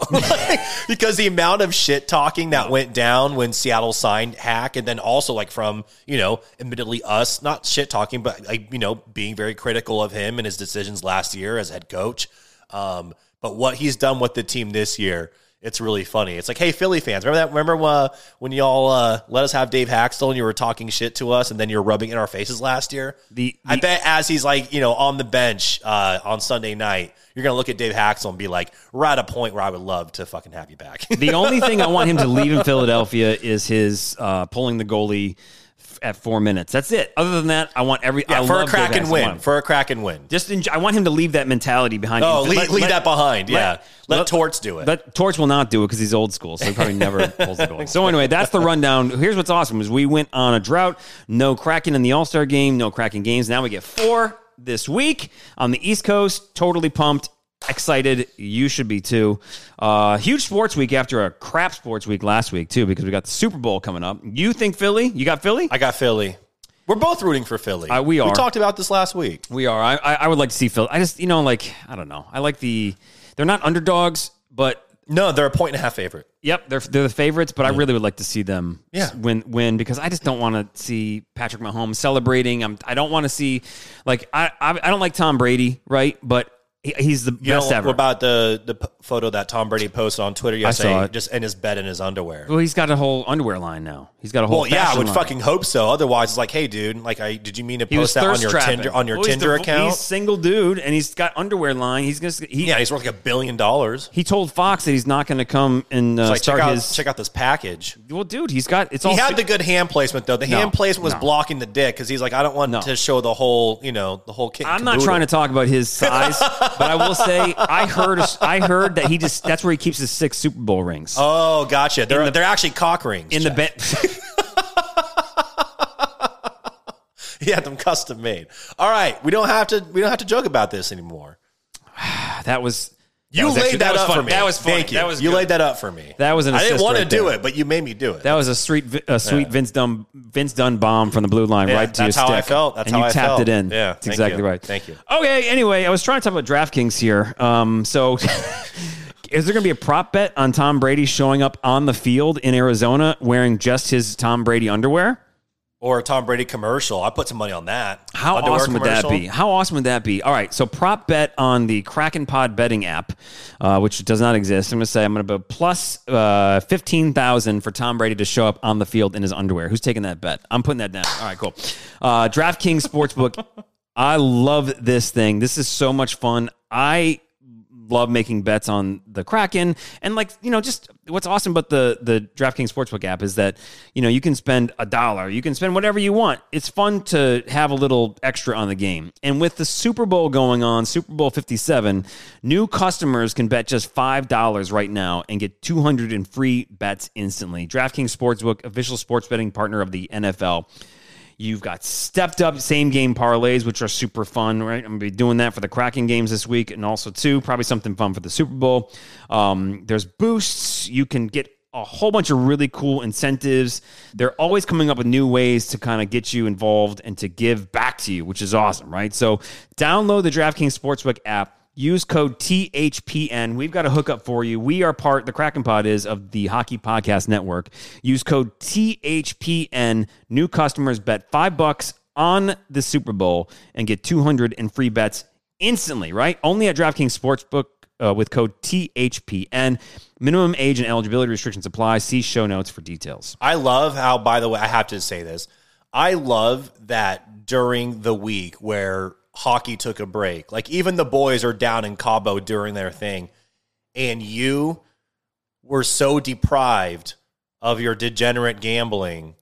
Speaker 2: because the amount of shit talking that went down when Seattle signed Hack, and then also like from, you know, admittedly us, not shit talking, but like, you know, being very critical of him and his decisions last year as head coach. Um, but what he's done with the team this year, it's really funny. It's like, hey, Philly fans, remember that? Remember uh, when y'all uh, let us have Dave Hakstol and you were talking shit to us, and then you're rubbing in our faces last year?
Speaker 1: The-
Speaker 2: I bet as he's like, you know, on the bench uh, on Sunday night, you're gonna look at Dave Hakstol and be like, we're at a point where I would love to fucking have you back.
Speaker 1: The only thing I want him to leave in Philadelphia is his uh, pulling the goalie at four minutes. That's it. Other than that, I want every
Speaker 2: yeah,
Speaker 1: I
Speaker 2: for a Kraken
Speaker 1: Hakstol.
Speaker 2: Win. For a Kraken win.
Speaker 1: Just enjoy, I want him to leave that mentality behind.
Speaker 2: Oh, leave,
Speaker 1: Let-
Speaker 2: leave
Speaker 1: let-
Speaker 2: that behind. yeah. Let,
Speaker 1: let-
Speaker 2: Torts do it.
Speaker 1: But Torch will not do it because he's old school, so he probably never pulls the goal. So anyway, that's the rundown. Here's what's awesome: is we went on a drought, no Kraken in the All Star game, no Kraken games. Now we get four this week on the East Coast. Totally pumped, excited. You should be too. Uh, huge sports week after a crap sports week last week too, because we got the Super Bowl coming up. You think Philly? You got Philly?
Speaker 2: I got Philly. We're both rooting for Philly.
Speaker 1: Uh, we are.
Speaker 2: We talked about this last week.
Speaker 1: We are. I, I I would like to see Philly. I just you know like I don't know. I like the. They're not underdogs, but
Speaker 2: No, they're a point and a half favorite.
Speaker 1: Yep, they're they're the favorites, but I really would like to see them
Speaker 2: Yeah.
Speaker 1: win win because I just don't want to see Patrick Mahomes celebrating. I'm I don't want to see like I, I I don't like Tom Brady, right? But he, he's the
Speaker 2: You
Speaker 1: best
Speaker 2: know
Speaker 1: ever.
Speaker 2: about the the photo that Tom Brady posted on Twitter yesterday,
Speaker 1: saw it.
Speaker 2: just in his bed in his underwear.
Speaker 1: well, he's got a whole underwear line now. He's got a whole
Speaker 2: Well, yeah, I would
Speaker 1: line.
Speaker 2: fucking hope so. Otherwise, it's like, hey, dude, like, I did you mean to
Speaker 1: He
Speaker 2: post that on your
Speaker 1: trapping.
Speaker 2: Tinder on your
Speaker 1: Well, he's
Speaker 2: Tinder
Speaker 1: the-
Speaker 2: account?
Speaker 1: He's a single dude, and he's got underwear line. He's gonna he
Speaker 2: yeah, he's worth like a billion dollars.
Speaker 1: he told Fox that he's not going to come and uh,
Speaker 2: like, check out,
Speaker 1: his.
Speaker 2: check out this package.
Speaker 1: well, dude, he's got it's all
Speaker 2: He
Speaker 1: all.
Speaker 2: had the good hand placement though. The
Speaker 1: No,
Speaker 2: hand placement was
Speaker 1: no.
Speaker 2: blocking the dick because he's like, I don't want
Speaker 1: No.
Speaker 2: to show the whole, you know, the whole kit.
Speaker 1: I'm not trying to talk about his size, but I will say I heard I heard that he just that's where he keeps his six Super Bowl rings
Speaker 2: Oh, gotcha. They're
Speaker 1: the-
Speaker 2: they're actually cock rings.
Speaker 1: in the bed.
Speaker 2: He had them custom made. All right, we don't have to we don't have to joke about this anymore.
Speaker 1: that was
Speaker 2: You
Speaker 1: was
Speaker 2: laid
Speaker 1: actually-
Speaker 2: that,
Speaker 1: was
Speaker 2: up
Speaker 1: fun.
Speaker 2: for me.
Speaker 1: That was funny.
Speaker 2: Thank you.
Speaker 1: That was
Speaker 2: you
Speaker 1: good.
Speaker 2: laid that up for me.
Speaker 1: That was an
Speaker 2: I didn't want
Speaker 1: right
Speaker 2: to do
Speaker 1: there.
Speaker 2: it, but you made me do it.
Speaker 1: that was a sweet a sweet Vince Dunn Vince Dunn bomb from the blue line
Speaker 2: Yeah,
Speaker 1: right to your stick.
Speaker 2: that's
Speaker 1: your
Speaker 2: how. I felt. That's
Speaker 1: and
Speaker 2: how
Speaker 1: you
Speaker 2: I
Speaker 1: tapped
Speaker 2: felt.
Speaker 1: it in.
Speaker 2: Yeah,
Speaker 1: that's exactly
Speaker 2: you.
Speaker 1: right.
Speaker 2: Thank you.
Speaker 1: Okay. Anyway, I was trying to talk about DraftKings here. Um, so. Is there going to be a prop bet on Tom Brady showing up on the field in Arizona wearing just his Tom Brady underwear?
Speaker 2: Or a Tom Brady commercial. I put some money on that.
Speaker 1: How
Speaker 2: Underwear
Speaker 1: awesome would that be? How awesome would that be? All right, so prop bet on the Kraken Pod betting app, uh, which does not exist. I'm going to say I'm going to put plus uh, fifteen thousand for Tom Brady to show up on the field in his underwear. Who's taking that bet? I'm putting that down. All right, cool. Uh, DraftKings Sportsbook. I love this thing. This is so much fun. I love making bets on the Kraken. And like, you know, just what's awesome about the the DraftKings Sportsbook app is that, you know, you can spend a dollar, you can spend whatever you want. It's fun to have a little extra on the game. And with the Super Bowl going on, Super Bowl 57, new customers can bet just $5 right now and get 200 in free bets instantly. DraftKings Sportsbook, official sports betting partner of the NFL. You've got stepped up same game parlays, which are super fun, right? I'm gonna be doing that for the Kraken games this week, and also too probably something fun for the Super Bowl. Um, there's boosts. You can get a whole bunch of really cool incentives. They're always coming up with new ways to kind of get you involved and to give back to you, which is awesome, right? So download the DraftKings Sportsbook app. Use code THPN. We've got a hookup for you. We are part, the Kraken Pod is of the Hockey Podcast Network. Use code THPN. New customers bet five bucks on the Super Bowl and get 200 in free bets instantly, right? Only at DraftKings Sportsbook uh, with code THPN. Minimum age and eligibility restrictions apply. See show notes for details.
Speaker 2: I love how, by the way, I have to say this. I love that during the week where hockey took a break, like even the boys are down in Cabo during their thing, and you were so deprived of your degenerate gambling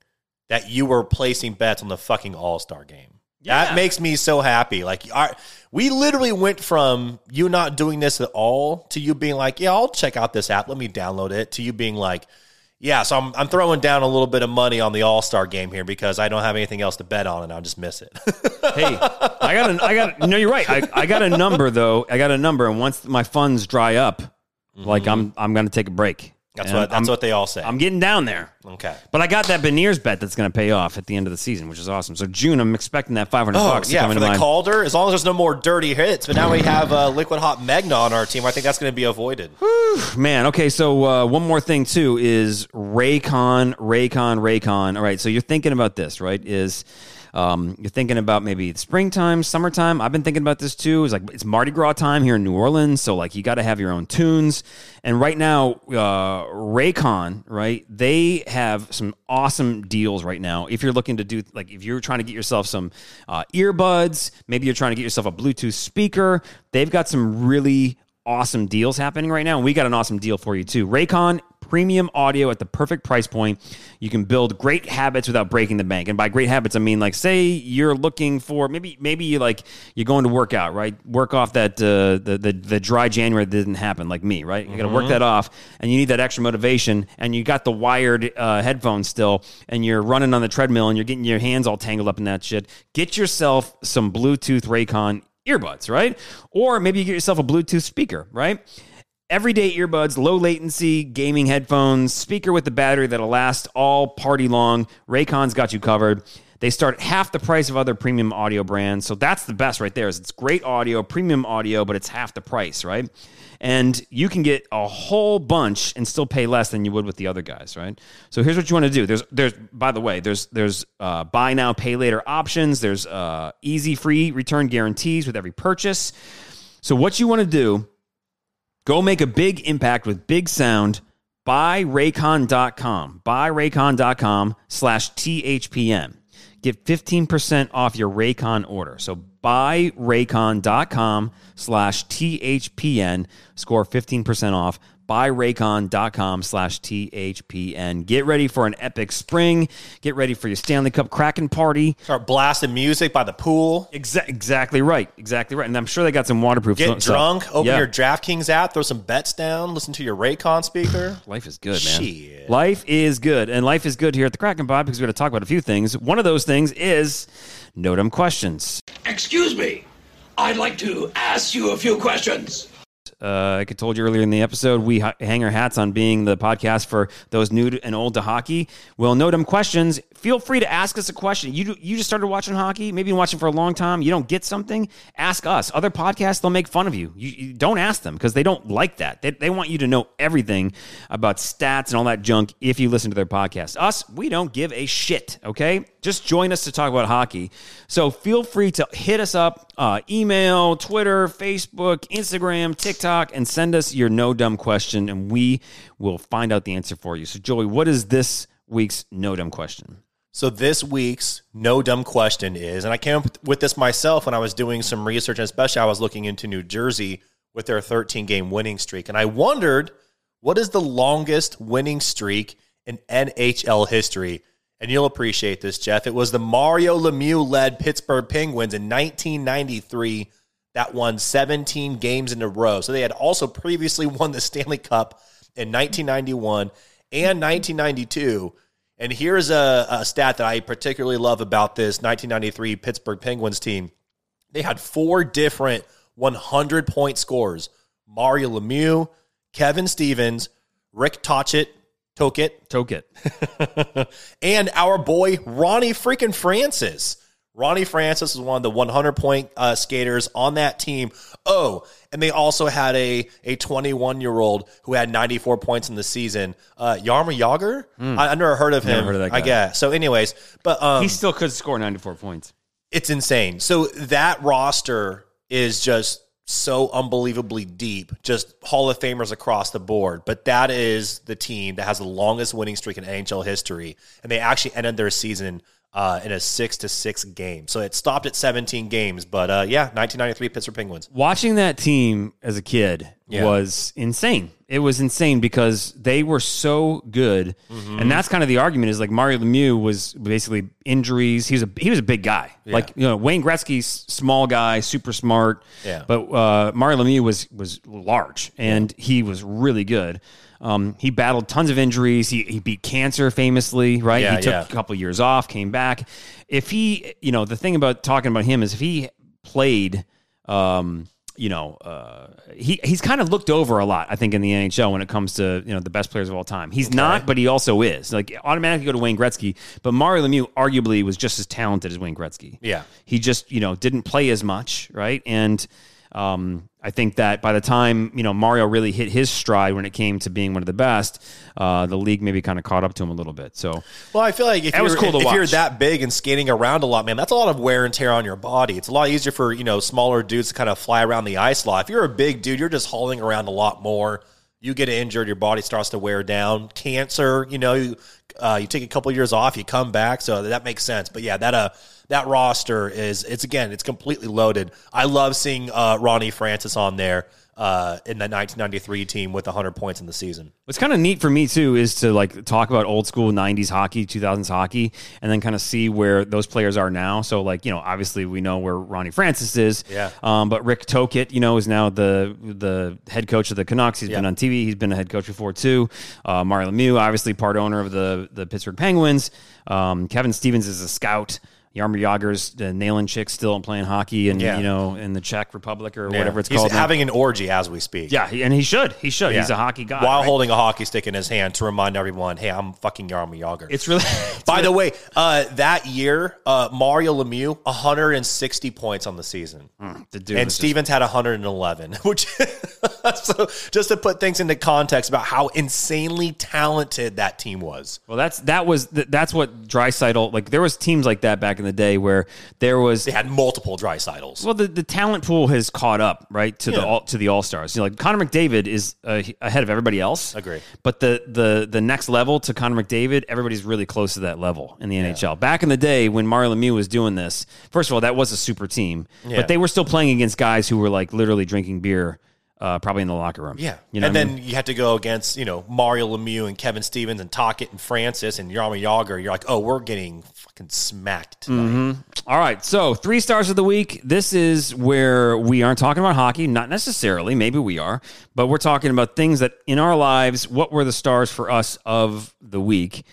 Speaker 2: that you were placing bets on the fucking All Star game.
Speaker 1: Yeah.
Speaker 2: That makes me so happy. Like, our, we literally went from you not doing this at all to you being like, yeah, I'll check out this app. Let me download it. To you being like, yeah, so I'm, I'm throwing down a little bit of money on the All Star game here because I don't have anything else to bet on and I'll just miss it.
Speaker 1: hey, I got a, I got no, you're right. I, I got a number though. I got a number, and once my funds dry up, like mm-hmm. I'm I'm gonna take a break.
Speaker 2: That's
Speaker 1: And
Speaker 2: what that's
Speaker 1: I'm,
Speaker 2: what they all say.
Speaker 1: I'm getting down there.
Speaker 2: okay.
Speaker 1: But I got that Beniers bet that's going to pay off at the end of the season, which is awesome. So June, I'm expecting that 500
Speaker 2: Oh
Speaker 1: bucks to
Speaker 2: yeah,
Speaker 1: come
Speaker 2: for
Speaker 1: into
Speaker 2: the
Speaker 1: my.
Speaker 2: Calder. As long as there's no more dirty hits, but now we have uh, Liquid Hot Megna on our team. I think that's going to be avoided.
Speaker 1: Man, okay. So uh, one more thing too is Raycon, Raycon, Raycon. All right. So you're thinking about this, right? Is um, you're thinking about maybe springtime, summertime. I've been thinking about this too. It's like it's Mardi Gras time here in New Orleans, so like you got to have your own tunes. And right now, uh, Raycon, right? They have some awesome deals right now. If you're looking to do like if you're trying to get yourself some uh, earbuds, maybe you're trying to get yourself a Bluetooth speaker. They've got some really awesome deals happening right now. And we got an awesome deal for you too. Raycon premium audio at the perfect price point. You can build great habits without breaking the bank. And by great habits, I mean like say you're looking for maybe maybe you like you're going to work out, right? Work off that uh, the, the the dry January that didn't happen, like me, right? You got to work that off, and you need that extra motivation. And you got the wired uh, headphones still, and you're running on the treadmill, and you're getting your hands all tangled up in that shit. Get yourself some Bluetooth Raycon earbuds, right? Or maybe you get yourself a Bluetooth speaker, right? Everyday earbuds, low latency gaming headphones, speaker with the battery that'll last all party long. Raycon's got you covered. They start at half the price of other premium audio brands. So that's the best right there. Is it's great audio, premium audio, but it's half the price, right? And you can get a whole bunch and still pay less than you would with the other guys, right? So here's what you want to do. There's there's by the way, there's there's uh, buy now, pay later options. There's uh, easy free return guarantees with every purchase. So what you want to do Go make a big impact with big sound. Buyraycon.com. Buyraycon.com slash THPN. Get 15% off your Raycon order. So buyraycon.com slash THPN. Score 15% off. Buyraycon.com slash THPN. Get ready for an epic spring. Get ready for your Stanley Cup Kraken party.
Speaker 2: Start blasting music by the pool.
Speaker 1: Exa- exactly right. Exactly right. And I'm sure they got some waterproof
Speaker 2: Get
Speaker 1: stuff.
Speaker 2: drunk. Open
Speaker 1: Yeah.
Speaker 2: your DraftKings app. Throw some bets down. Listen to your Raycon speaker.
Speaker 1: Life is good, man.
Speaker 2: Shit.
Speaker 1: Life is good. And life is good here at the Kraken Pod because we're going to talk about a few things. One of those things is no dumb questions.
Speaker 4: Excuse me. I'd like to ask you a few questions.
Speaker 1: Uh, like I told you earlier in the episode, we ha- hang our hats on being the podcast for those new and old to hockey. Well, no dumb questions. Feel free to ask us a question. You you just started watching hockey, maybe watching for a long time. You don't get something, ask us. Other podcasts, they'll make fun of you. You, you don't ask them because they don't like that. They, they want you to know everything about stats and all that junk if you listen to their podcast. Us, we don't give a shit. Okay, just join us to talk about hockey. So feel free to hit us up, uh, email, Twitter, Facebook, Instagram, TikTok, and send us your no dumb question, and we will find out the answer for you. So, Joey, what is this week's no dumb question?
Speaker 2: So this week's no dumb question is, and I came up with this myself when I was doing some research, and especially I was looking into New Jersey with their 13 game winning streak. And I wondered what is the longest winning streak in NHL history? And you'll appreciate this, Jeff. It was the Mario Lemieux led Pittsburgh Penguins in 1993 that won 17 games in a row. So they had also previously won the Stanley Cup in 1991 and 1992. And here's a, a stat that I particularly love about this 1993 Pittsburgh Penguins team. They had four different 100 point scores Mario Lemieux, Kevin Stevens, Rick Tocchet, Toket,
Speaker 1: Toket.
Speaker 2: and our boy Ronnie freaking Francis. Ronnie Francis was one of the 100 point uh, skaters on that team. Oh, and they also had a a 21 year old who had 94 points in the season. Uh, Jaromir Jagr. I, I never heard of him.
Speaker 1: Never heard of that
Speaker 2: I guess. So, anyways, but um,
Speaker 1: He still could score 94 points.
Speaker 2: it's insane. So that roster is just so unbelievably deep, just Hall of Famers across the board. But that is the team that has the longest winning streak in NHL history, and they actually ended their season uh, in a six to six game. So it stopped at 17 games, but uh, yeah, 1993 Pittsburgh Penguins.
Speaker 1: Watching that team as a kid
Speaker 2: Yeah.
Speaker 1: was insane. It was insane because they were so good, and that's kind of the argument. Is like Mario Lemieux was basically injuries. He was a he was a big guy, like you know Wayne Gretzky's small guy, super smart.
Speaker 2: Yeah.
Speaker 1: But uh, Mario Lemieux was was large, and he was really good. Um, he battled tons of injuries. He, he beat cancer famously, right?
Speaker 2: Yeah,
Speaker 1: he took
Speaker 2: yeah.
Speaker 1: a couple years off, came back. If he, you know, the thing about talking about him is if he played, um, you know, uh, he he's kind of looked over a lot. I think in the NHL when it comes to you know the best players of all time. He's not, but he also is. Like automatically go to Wayne Gretzky, but Mario Lemieux arguably was just as talented as Wayne Gretzky.
Speaker 2: Yeah.
Speaker 1: he just you know didn't play as much, right? And um, I think that by the time you know Mario really hit his stride when it came to being one of the best, uh, the league maybe kind of caught up to him a little bit. So
Speaker 2: Well, I feel like if you're,
Speaker 1: was cool
Speaker 2: if you're that big and skating around a lot, man, that's a lot of wear and tear on your body. It's a lot easier for you know smaller dudes to kind of fly around the ice a lot. If you're a big dude, you're just hauling around a lot more. You get injured, your body starts to wear down. Cancer, you know, you, uh, you take a couple years off, you come back, so that makes sense. But yeah, that uh that roster is it's again it's completely loaded. I love seeing uh, Ronnie Francis on there uh, in that 1993 team with 100 points in the season.
Speaker 1: What's kind of neat for me too is to like talk about old school '90s hockey, 2000s hockey, and then kind of see where those players are now. So, like you know, obviously we know where Ronnie Francis is.
Speaker 2: Yeah.
Speaker 1: Um, but Rick Tocchet, you know, is now the the head coach of the Canucks. He's been on TV. He's been a head coach before too. Uh, Mario Lemieux, obviously part owner of the the Pittsburgh Penguins. Um, Kevin Stevens is a scout. Jaromir Jagr's uh, nailing chicks still playing hockey, and
Speaker 2: Yeah.
Speaker 1: you know, in the Czech Republic or
Speaker 2: Yeah.
Speaker 1: whatever it's
Speaker 2: He's
Speaker 1: called. now.
Speaker 2: having an orgy as we speak.
Speaker 1: yeah, and he should. He should. He's a hockey guy.
Speaker 2: While
Speaker 1: right?
Speaker 2: holding a hockey stick in his hand to remind everyone, hey, I'm fucking Yarmy Yager.
Speaker 1: It's really.
Speaker 2: By the way, uh, that year, uh, Mario Lemieux, 160 points on the season.
Speaker 1: the dude
Speaker 2: and
Speaker 1: was just-
Speaker 2: Stevens had 111, which so just to put things into context about how insanely talented that team was.
Speaker 1: well, that's that was th- that's what Draisaitl like. There was teams like that back in the day where there was.
Speaker 2: They had multiple Draisaitls.
Speaker 1: Well, the, the talent pool has caught up, right, to the
Speaker 2: Yeah.
Speaker 1: all, to the all stars. You know, like Connor McDavid is uh, ahead of everybody else.
Speaker 2: Agree.
Speaker 1: But the the the next level to Connor McDavid, everybody's really close to that level in the NHL. Back in the day when Mario Lemieux was doing this, first of all, that was a super team,
Speaker 2: Yeah.
Speaker 1: but they were still playing against guys who were like literally drinking beer, uh, probably in the locker room.
Speaker 2: Yeah.
Speaker 1: you know,
Speaker 2: and
Speaker 1: what I
Speaker 2: then
Speaker 1: mean?
Speaker 2: you had to go against, you know, Mario Lemieux and Kevin Stevens and Tocchet and Francis and Yarmy Yager. You're like, oh, we're getting fucking smacked tonight.
Speaker 1: All right, so three stars of the week. This is where we aren't talking about hockey, not necessarily. Maybe we are, but we're talking about things that in our lives. What were the stars for us of the week?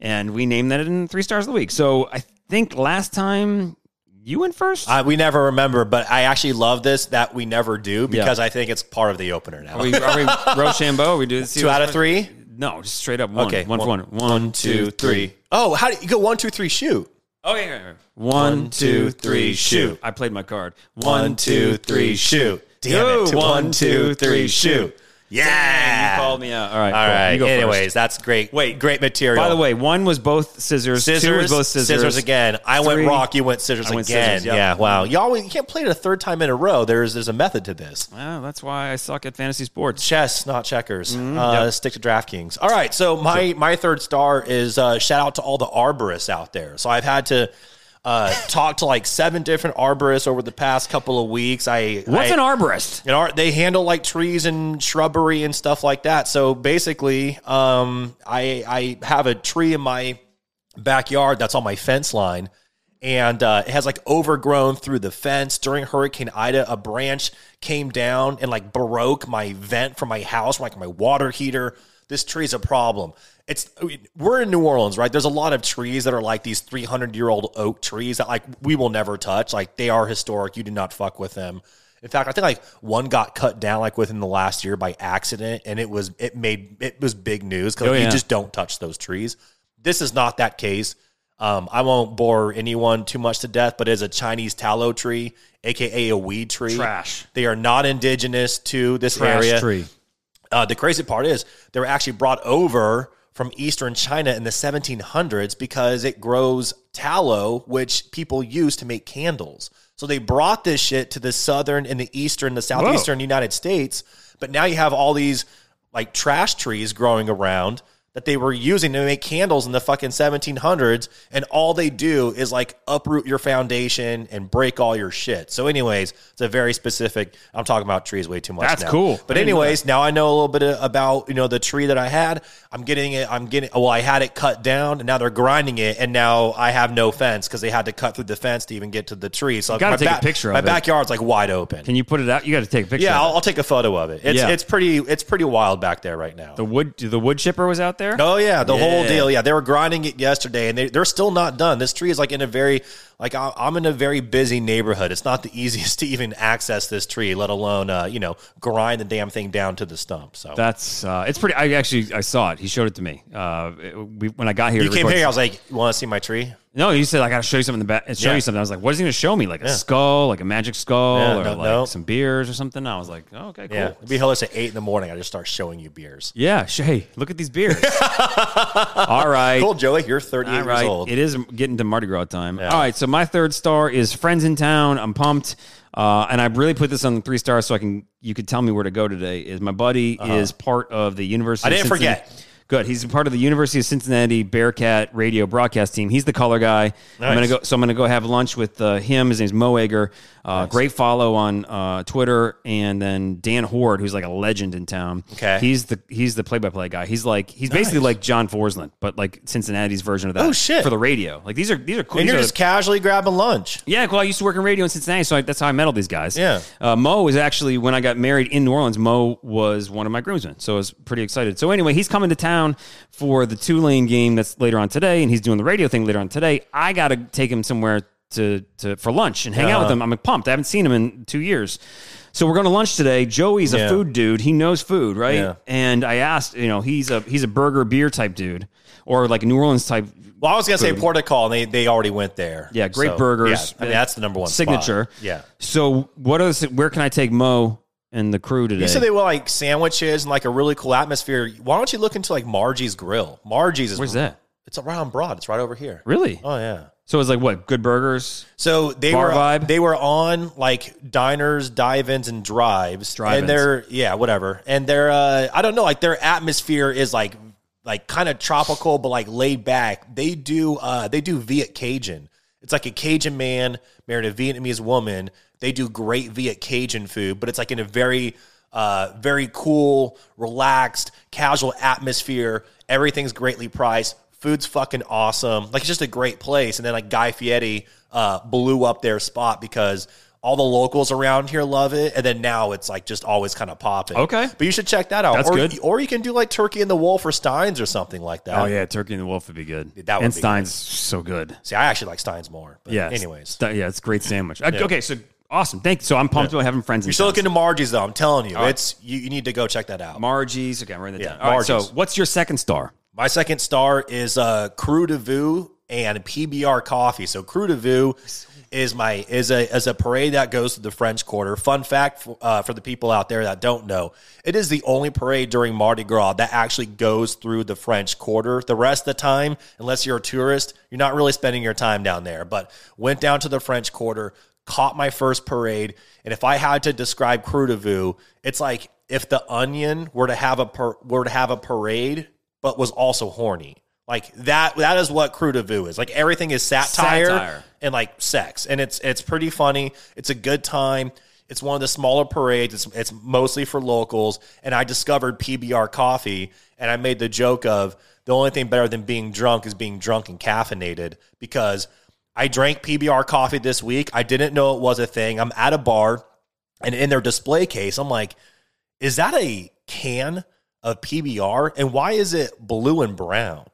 Speaker 1: And we named that in three stars of the week. So I think last time you went first.
Speaker 2: Uh, we never remember, but I actually love this that we never do because I think it's part of the opener now.
Speaker 1: are we, are we Rochambeau? We do this
Speaker 2: Two out of three?
Speaker 1: No, just straight up one.
Speaker 2: Okay.
Speaker 1: one for one.
Speaker 2: One, two, three. Oh, how do you go one, two, three, shoot?
Speaker 1: Okay, okay, okay. One, two, three, shoot. I played my card.
Speaker 2: One, two, three, shoot. Damn
Speaker 1: Yo,
Speaker 2: it. One, two, three, shoot. Yeah.
Speaker 1: You called me out. All right.
Speaker 2: All
Speaker 1: cool.
Speaker 2: right.
Speaker 1: You go first.
Speaker 2: Anyways, that's great.
Speaker 1: Wait.
Speaker 2: great material.
Speaker 1: By the way, one was both scissors.
Speaker 2: scissors,
Speaker 1: Two was both scissors.
Speaker 2: Scissors again. I went rock. You went scissors
Speaker 1: went
Speaker 2: again.
Speaker 1: scissors, yep.
Speaker 2: Yeah. Wow. Y'all, you can't play it a third time in a row. There's there's a method to this.
Speaker 1: Well, that's why I suck at fantasy sports.
Speaker 2: Chess, not checkers.
Speaker 1: Mm-hmm.
Speaker 2: Uh, Stick to DraftKings. All right. So my my third star is uh, shout out to all the arborists out there. So I've had to Uh, talked to like seven different arborists over the past couple of weeks. I
Speaker 1: What's
Speaker 2: I,
Speaker 1: an arborist?
Speaker 2: an art they handle like trees and shrubbery and stuff like that. So basically, um, I I have a tree in my backyard that's on my fence line, and uh, it has like overgrown through the fence. During Hurricane Ida, a branch came down and like broke my vent from my house, like my water heater. This tree's a problem. It's we're in New Orleans, right? There's a lot of trees that are like these 300 year old oak trees that like we will never touch. Like they are historic. You do not fuck with them. In fact, I think like one got cut down like within the last year by accident, and it was it made it was big news because
Speaker 1: Oh, yeah.
Speaker 2: you just don't touch those trees. This is not that case. Um, I won't bore anyone too much to death, but it is a Chinese tallow tree, aka a weed tree.
Speaker 1: Trash.
Speaker 2: They are not indigenous to this
Speaker 1: Trash
Speaker 2: area.
Speaker 1: tree.
Speaker 2: Uh, the crazy part is they were actually brought over from eastern China in the 1700s because it grows tallow, which people use to make candles. So they brought this shit to the southern and the eastern, the southeastern United States. But now you have all these like trash trees growing around that they were using to make candles in the fucking 1700s and all they do is like uproot your foundation and break all your shit so anyways it's a very specific i'm talking about trees way too much
Speaker 1: That's
Speaker 2: now.
Speaker 1: cool.
Speaker 2: but anyways now i know a little bit about you know the tree that i had i'm getting it i'm getting well i had it cut down and now they're grinding it and now i have no fence because they had to cut through the fence to even get to the tree so I
Speaker 1: gotta
Speaker 2: my
Speaker 1: take a picture of
Speaker 2: my
Speaker 1: it.
Speaker 2: backyard's like wide open
Speaker 1: Can you put it out? You got to take a picture.
Speaker 2: yeah
Speaker 1: of
Speaker 2: I'll. I'll take a photo of it it's
Speaker 1: Yeah.
Speaker 2: it's pretty it's pretty wild back there right now
Speaker 1: the wood. The wood chipper was out there.
Speaker 2: Oh yeah, the whole deal. Yeah, they were grinding it yesterday, and they, they're still not done. This tree is like in a very like I- I'm in a very busy neighborhood. It's not the easiest to even access this tree, let alone uh, you know grind the damn thing down to the stump. So
Speaker 1: That's uh, it's pretty. I actually I saw it. He showed it to me. Uh, it- we, when I got here,
Speaker 2: you came here. I was like, "You want to see my tree?"
Speaker 1: No, he said I got to show you something. in the back Show
Speaker 2: Yeah.
Speaker 1: you something. I was like, what is he going to show me? Like a skull, like a magic skull,
Speaker 2: Yeah,
Speaker 1: or
Speaker 2: no-
Speaker 1: like
Speaker 2: no.
Speaker 1: some beers or something. I was like, oh, okay, cool.
Speaker 2: Yeah, it'd be hilarious at eight in the morning. I just start showing you beers.
Speaker 1: Yeah, hey, look at these beers. All right.
Speaker 2: Cool, Joey. You're 38
Speaker 1: All
Speaker 2: years old.
Speaker 1: It is getting to Mardi Gras time. All right. So my third star is Friends in Town. I'm pumped. Uh, and I really put this on three stars so I can you could tell me where to go today. Is my buddy is part of the University.
Speaker 2: Uh-huh. I didn't forget.
Speaker 1: Good. He's part of the University of Cincinnati Bearcat radio broadcast team. He's the color guy. I'm gonna go. So I'm gonna go have lunch with uh, him. His name's Mo Egger. Uh, Great follow on uh, Twitter, and then Dan Hoard, who's like a legend in town.
Speaker 2: Okay.
Speaker 1: He's the he's the play by play guy. He's like he's basically like John Forslund, but like Cincinnati's version of that.
Speaker 2: Oh, shit.
Speaker 1: For the radio. Like these are these are cool.
Speaker 2: and you're
Speaker 1: are-
Speaker 2: just casually grabbing lunch.
Speaker 1: yeah, well, I used to work in radio in Cincinnati, so I, that's how I met all these guys.
Speaker 2: Yeah.
Speaker 1: Uh, Mo was actually, when I got married in New Orleans, Mo was one of my groomsmen. So I was pretty excited. So anyway, he's coming to town for the Tulane game that's later on today, and he's doing the radio thing later on today. I got to take him somewhere to, to for lunch and hang out with uh-huh. him. I'm pumped. I haven't seen him in two years. So we're going to lunch today. Joey's a
Speaker 2: Yeah.
Speaker 1: food dude. He knows food, right?
Speaker 2: Yeah.
Speaker 1: And I asked, you know, he's a he's a burger beer type dude, or like New Orleans type
Speaker 2: Well, I was gonna say
Speaker 1: Food.
Speaker 2: Port of Call, and they they already went there.
Speaker 1: Yeah, great
Speaker 2: So,
Speaker 1: burgers.
Speaker 2: yeah, I mean, that's the number one spot.
Speaker 1: signature.
Speaker 2: Yeah.
Speaker 1: So what are the, where can I take Mo and the crew today?
Speaker 2: You said they were like sandwiches and like a really cool atmosphere. Why don't you look into like Margie's Grill? Margie's is
Speaker 1: Where's that?
Speaker 2: It's around Broad. It's right over here.
Speaker 1: Really?
Speaker 2: Oh yeah.
Speaker 1: So it's like what? Good burgers.
Speaker 2: So they were
Speaker 1: vibe?
Speaker 2: they were on like diners, dive-ins, and drives,
Speaker 1: Drive-ins.
Speaker 2: and they're yeah, whatever. And they're uh, I don't know, like their atmosphere is like like kind of tropical, but like laid back. They do uh, they do Viet Cajun. It's like a Cajun man married a Vietnamese woman. They do great Viet Cajun food, but it's like in a very uh, very cool, relaxed, casual atmosphere. Everything's greatly priced. Food's fucking awesome. Like it's just a great place. And then like Guy Fieri uh, blew up their spot because all the locals around here love it. And then now it's like just always kind of popping.
Speaker 1: Okay.
Speaker 2: but you should check that out.
Speaker 1: That's
Speaker 2: or,
Speaker 1: good.
Speaker 2: Or you can do like Turkey and the Wolf or Steins or something like that.
Speaker 1: Oh yeah, Turkey and the Wolf would be good.
Speaker 2: That would
Speaker 1: and Stein's so good.
Speaker 2: See, I actually like Steins more. But
Speaker 1: Yeah.
Speaker 2: Anyways,
Speaker 1: yeah, it's a great sandwich. Uh, Okay, so awesome. Thank you. So I'm pumped about having friends. in
Speaker 2: you're still
Speaker 1: town.
Speaker 2: looking to Margie's though. I'm telling you,
Speaker 1: right.
Speaker 2: it's you, you need to go check that out.
Speaker 1: Margie's. Okay, I'm writing that
Speaker 2: Yeah,
Speaker 1: down. All right, so what's your second star?
Speaker 2: My second star is uh, Krewe du Vieux and PBR Coffee. So Krewe du Vieux is my is a is a parade that goes to the French Quarter. Fun fact for, uh, for the people out there that don't know, it is the only parade during Mardi Gras that actually goes through the French Quarter. The rest of the time, unless you're a tourist, you're not really spending your time down there. But went down to the French Quarter, caught my first parade, and if I had to describe Krewe du Vieux, it's like if the Onion were to have a par- were to have a parade, but was also horny. Like that that is what Krewe du Vieux is. Like everything is satire,
Speaker 1: Satire.
Speaker 2: and like sex. And it's it's pretty funny. It's a good time. It's one of the smaller parades. It's it's mostly for locals. And I discovered PBR coffee and I made the joke of the only thing better than being drunk is being drunk and caffeinated because I drank PBR coffee this week. I didn't know it was a thing. I'm at a bar and in their display case, I'm like, is that a can of PBR? And why is it blue and brown?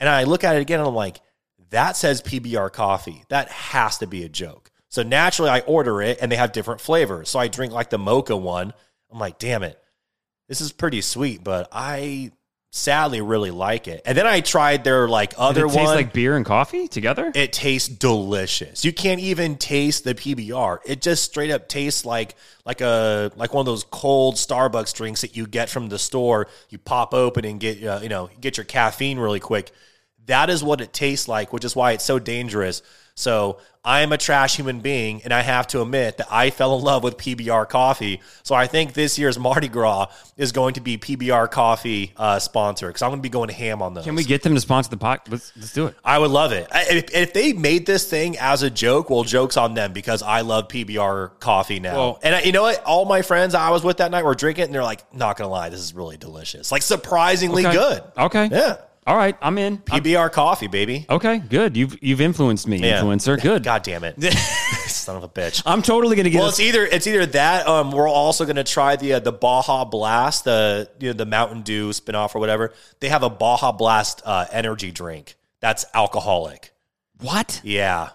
Speaker 2: And I look at it again and I'm like, that says PBR coffee. That has to be a joke. So naturally, I order it and they have different flavors. So I drink like the mocha one. I'm like, damn it, this is pretty sweet, but I sadly really like it. And then I tried their like
Speaker 1: Does
Speaker 2: other
Speaker 1: it
Speaker 2: one.
Speaker 1: like beer and coffee together?
Speaker 2: It tastes delicious. You can't even taste the PBR. It just straight up tastes like like a like one of those cold Starbucks drinks that you get from the store. You pop open and get uh, you know get your caffeine really quick. That is what it tastes like, which is why it's so dangerous. So I am a trash human being, and I have to admit that I fell in love with PBR coffee. So I think this year's Mardi Gras is going to be PBR coffee uh, sponsor because I'm going to be going ham on those.
Speaker 1: Can we get them to sponsor the podcast? Let's, let's do it.
Speaker 2: I would love it. I- If, if they made this thing as a joke, well, jokes on them because I love PBR coffee now.
Speaker 1: Well-
Speaker 2: and I, you know what? All my friends I was with that night were drinking it, and they're like, "Not gonna lie, this is really delicious. Like surprisingly
Speaker 1: Okay.
Speaker 2: good.
Speaker 1: Okay.
Speaker 2: Yeah,
Speaker 1: All right. I'm in. I'm-
Speaker 2: PBR coffee, baby.
Speaker 1: okay. Good. You've you've influenced me,
Speaker 2: Yeah.
Speaker 1: influencer. Good.
Speaker 2: God damn it, son of a bitch.
Speaker 1: I'm totally gonna get.
Speaker 2: It Well,
Speaker 1: a-
Speaker 2: it's either it's either that. Um, we're also going to try the uh, the Baja Blast, the you know the Mountain Dew spinoff or whatever. They have a Baja Blast uh, energy drink that's alcoholic.
Speaker 1: what?
Speaker 2: Yeah.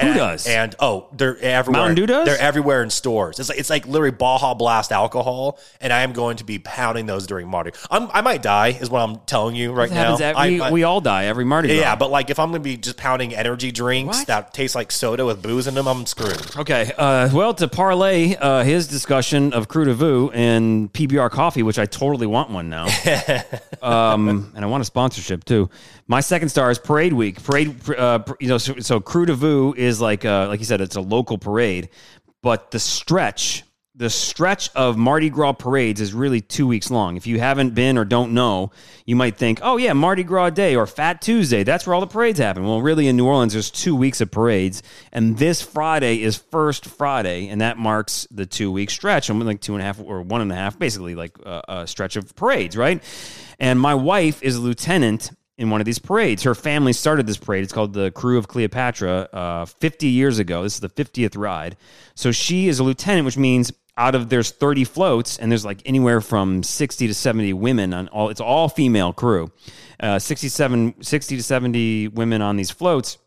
Speaker 1: Who
Speaker 2: and,
Speaker 1: does?
Speaker 2: And oh, they're everywhere.
Speaker 1: Mountain Dew does?
Speaker 2: They're everywhere in stores. It's like it's like literally Baja Blast alcohol, and I am going to be pounding those during Mardi. I'm, I might die, is what I'm telling you right now.
Speaker 1: every,
Speaker 2: I- I-
Speaker 1: we all die every Mardi Gras.
Speaker 2: yeah, but like if I'm going to be just pounding energy drinks
Speaker 1: What?
Speaker 2: that taste like soda with booze in them, I'm screwed.
Speaker 1: Okay. Uh, well, to parlay uh, his discussion of Krewe du Vieux and PBR coffee, which I totally want one now, um, and I want a sponsorship too. My second star is Parade Week. Parade, uh, you know, so, so Krewe du Vieux is like, uh, like you said, it's a local parade, but the stretch. The stretch of Mardi Gras parades is really two weeks long. If you haven't been or don't know, you might think, oh, yeah, Mardi Gras Day or Fat Tuesday. That's where all the parades happen. Well, really, in New Orleans, there's two weeks of parades. And this Friday is First Friday, and that marks the two week stretch. I'm like two and a half or one and a half, basically, like uh, a stretch of parades, right? And my wife is a lieutenant in one of these parades. Her family started this parade. It's called the Krewe of Cleopatra uh, 50 years ago. This is the 50th ride. So she is a lieutenant, which means out of there's 30 floats and there's like anywhere from 60 to 70 women on all it's all female crew uh, 67 60 to 70 women on these floats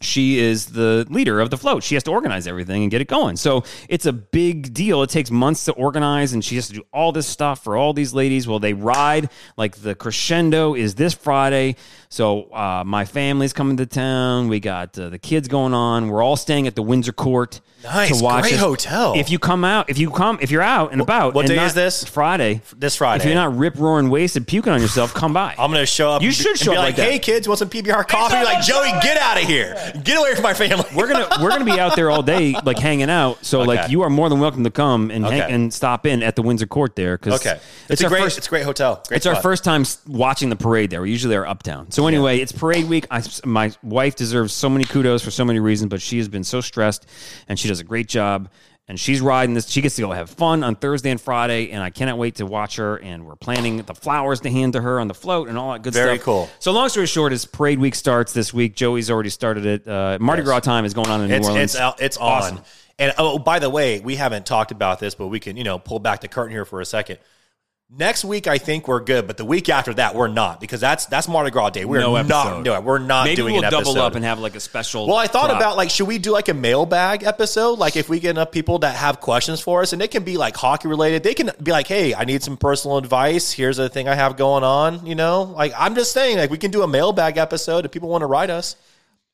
Speaker 1: she is the leader of the float. She has to organize everything and get it going. So it's a big deal. It takes months to organize, and she has to do all this stuff for all these ladies. Well, they ride like the crescendo is this Friday. So uh, my family's coming to town. We got uh, the kids going on. We're all staying at the Windsor Court
Speaker 2: Nice.
Speaker 1: to watch
Speaker 2: Great
Speaker 1: this.
Speaker 2: hotel.
Speaker 1: If you come out, if you come, if you're out and about,
Speaker 2: what
Speaker 1: and
Speaker 2: day
Speaker 1: not-
Speaker 2: is this?
Speaker 1: Friday.
Speaker 2: This Friday.
Speaker 1: If you're not rip roaring wasted, puking on yourself, come by.
Speaker 2: I'm going to show up.
Speaker 1: You
Speaker 2: and be-
Speaker 1: should
Speaker 2: and
Speaker 1: show
Speaker 2: be
Speaker 1: up
Speaker 2: like,
Speaker 1: like that.
Speaker 2: hey, kids, want some PBR coffee? You're like, Joey, get out of here. Get away from my family.
Speaker 1: we're gonna we're gonna be out there all day, like hanging out. So like you are more than welcome to come and hang,
Speaker 2: Okay.
Speaker 1: and stop in at the Windsor Court there because
Speaker 2: Okay.
Speaker 1: it's,
Speaker 2: It's, a
Speaker 1: our
Speaker 2: great,
Speaker 1: first.
Speaker 2: it's a great hotel. Great
Speaker 1: it's our
Speaker 2: spot.
Speaker 1: first time s- watching the parade there. We usually are uptown. So anyway, it's parade week. I, my wife deserves so many kudos for so many reasons, but she has been so stressed, and she does a great job. And she's riding this. She gets to go have fun on Thursday and Friday, and I cannot wait to watch her. And we're planning the flowers to hand to her on the float and all that good
Speaker 2: Very
Speaker 1: stuff.
Speaker 2: Very cool.
Speaker 1: So long story short, is Parade Week starts this week. Joey's already started it. Uh, Mardi Gras time is going on in New
Speaker 2: It's
Speaker 1: Orleans.
Speaker 2: it's it's on.
Speaker 1: Awesome.
Speaker 2: And oh, by the way, we haven't talked about this, but we can you know pull back the curtain here for a second. Next week, I think we're good, but the week after that, we're not because that's that's Mardi Gras Day. We're
Speaker 1: No
Speaker 2: not doing. We're not
Speaker 1: Maybe
Speaker 2: doing
Speaker 1: we'll
Speaker 2: an
Speaker 1: double
Speaker 2: episode.
Speaker 1: up and have like a special.
Speaker 2: Well, I thought about like, should we do like a mailbag episode? Like, if we get enough people that have questions for us, and it can be like hockey related, they can be like, "Hey, I need some personal advice. Here's a thing I have going on." You know, like I'm just saying, like we can do a mailbag episode if people want to write us.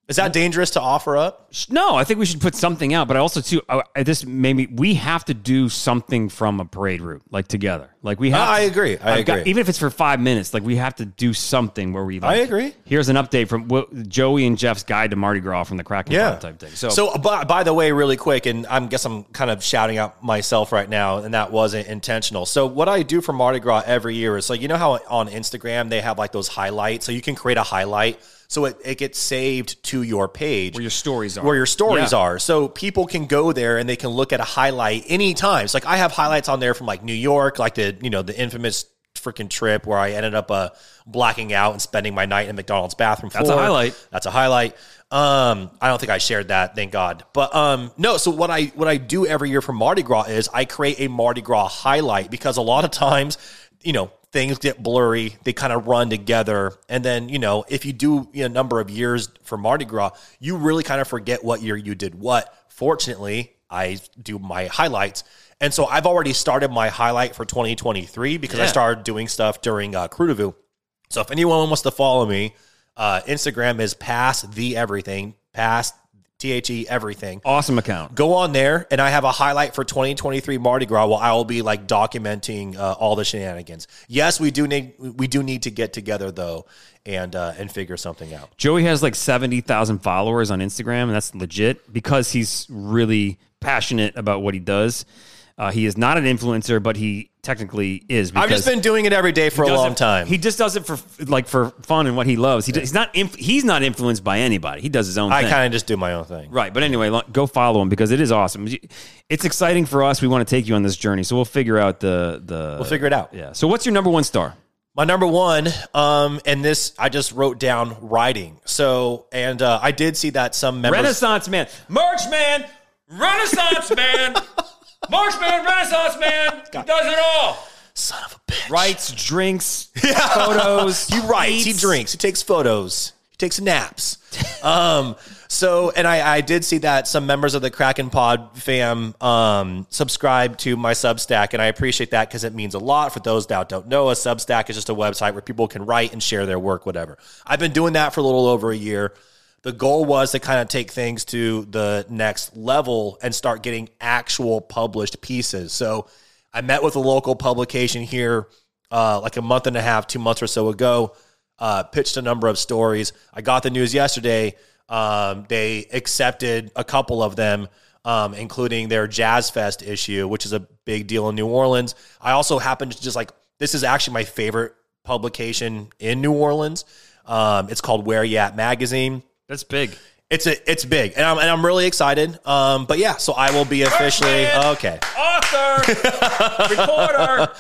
Speaker 2: Is that dangerous to offer up?
Speaker 1: No, I think we should put something out. But I also too, I, I- this maybe we have to do something from a parade route, like together. Like we have.
Speaker 2: I
Speaker 1: to-
Speaker 2: agree. I
Speaker 1: I've got-
Speaker 2: agree.
Speaker 1: even if it's for five minutes, like we have to do something where we. Like,
Speaker 2: I agree.
Speaker 1: Here's an update from what, Joey and Jeff's guide to Mardi Gras from the Kraken
Speaker 2: Yeah.
Speaker 1: Type thing. So,
Speaker 2: So, uh, by, by the way, really quick, and I guess I'm kind of shouting out myself right now, and that wasn't intentional. So, what I do for Mardi Gras every year is like, you know how on Instagram they have like those highlights? So, you can create a highlight. So it, it gets saved to your page
Speaker 1: where your stories are.
Speaker 2: where your stories
Speaker 1: Yeah.
Speaker 2: are. So people can go there and they can look at a highlight anytime. It's like I have highlights on there from like New York, like the you know the infamous freaking trip where I ended up uh, blacking out and spending my night in McDonald's bathroom.
Speaker 1: That's a highlight.
Speaker 2: That's a highlight. Um, I don't think I shared that, thank God. But um, no. So what I what I do every year for Mardi Gras is I create a Mardi Gras highlight because a lot of times, you know, things get blurry. They kind of run together, and then you know, if you do you know, a number of years for Mardi Gras, you really kind of forget what year you did what. Fortunately, I do my highlights. And so I've already started my highlight for 2023 because I started doing stuff during uh, Krewe du Vieux. So if anyone wants to follow me, uh, Instagram is past the everything, past T H E everything.
Speaker 1: awesome account.
Speaker 2: Go on there, and I have a highlight for 2023 Mardi Gras. Where I will be like documenting uh, all the shenanigans. Yes, we do need we do need to get together though, and uh, and figure something out.
Speaker 1: Joey has like 70,000 followers on Instagram, and that's legit because he's really passionate about what he does. Uh, he is not an influencer, but he technically is.
Speaker 2: I've just been doing it every day for a long time.
Speaker 1: He just does it for like for fun and what he loves. He, does- he's not inf- he's not influenced by anybody. He does his own
Speaker 2: I
Speaker 1: thing.
Speaker 2: kind of just do my own thing.
Speaker 1: Right, but anyway, lo- go follow him because it is awesome. It's exciting for us. We want to take you on this journey, so we'll figure out the the.
Speaker 2: We'll figure it out.
Speaker 1: Yeah. So, what's your number one star?
Speaker 2: My number one, um, and this I just wrote down writing. So, and uh, I did see that some members.
Speaker 1: Renaissance man, March man, Renaissance man, March man, Renaissance man. He does it all.
Speaker 2: Son of a bitch.
Speaker 1: Writes, drinks, photos.
Speaker 2: He writes, he
Speaker 1: eats.
Speaker 2: drinks, he takes photos, he takes naps. um, so, and I, I did see that some members of the Kraken Pod fam um, subscribe to my Substack, and I appreciate that because it means a lot. For those that don't know, a Substack is just a website where people can write and share their work, whatever. I've been doing that for a little over a year. The goal was to kind of take things to the next level and start getting actual published pieces. So, I met with a local publication here uh, like a month and a half, two months or so ago. Uh, pitched a number of stories. I got the news yesterday. Um, they accepted a couple of them, um, including their Jazz Fest issue, which is a big deal in New Orleans. I also happen to just like this is actually my favorite publication in New Orleans. Um, it's called Where Y'at Magazine.
Speaker 1: That's big.
Speaker 2: It's a, it's big, and I'm and I'm really excited. Um, but yeah, so I will be officially okay.
Speaker 1: Author, reporter.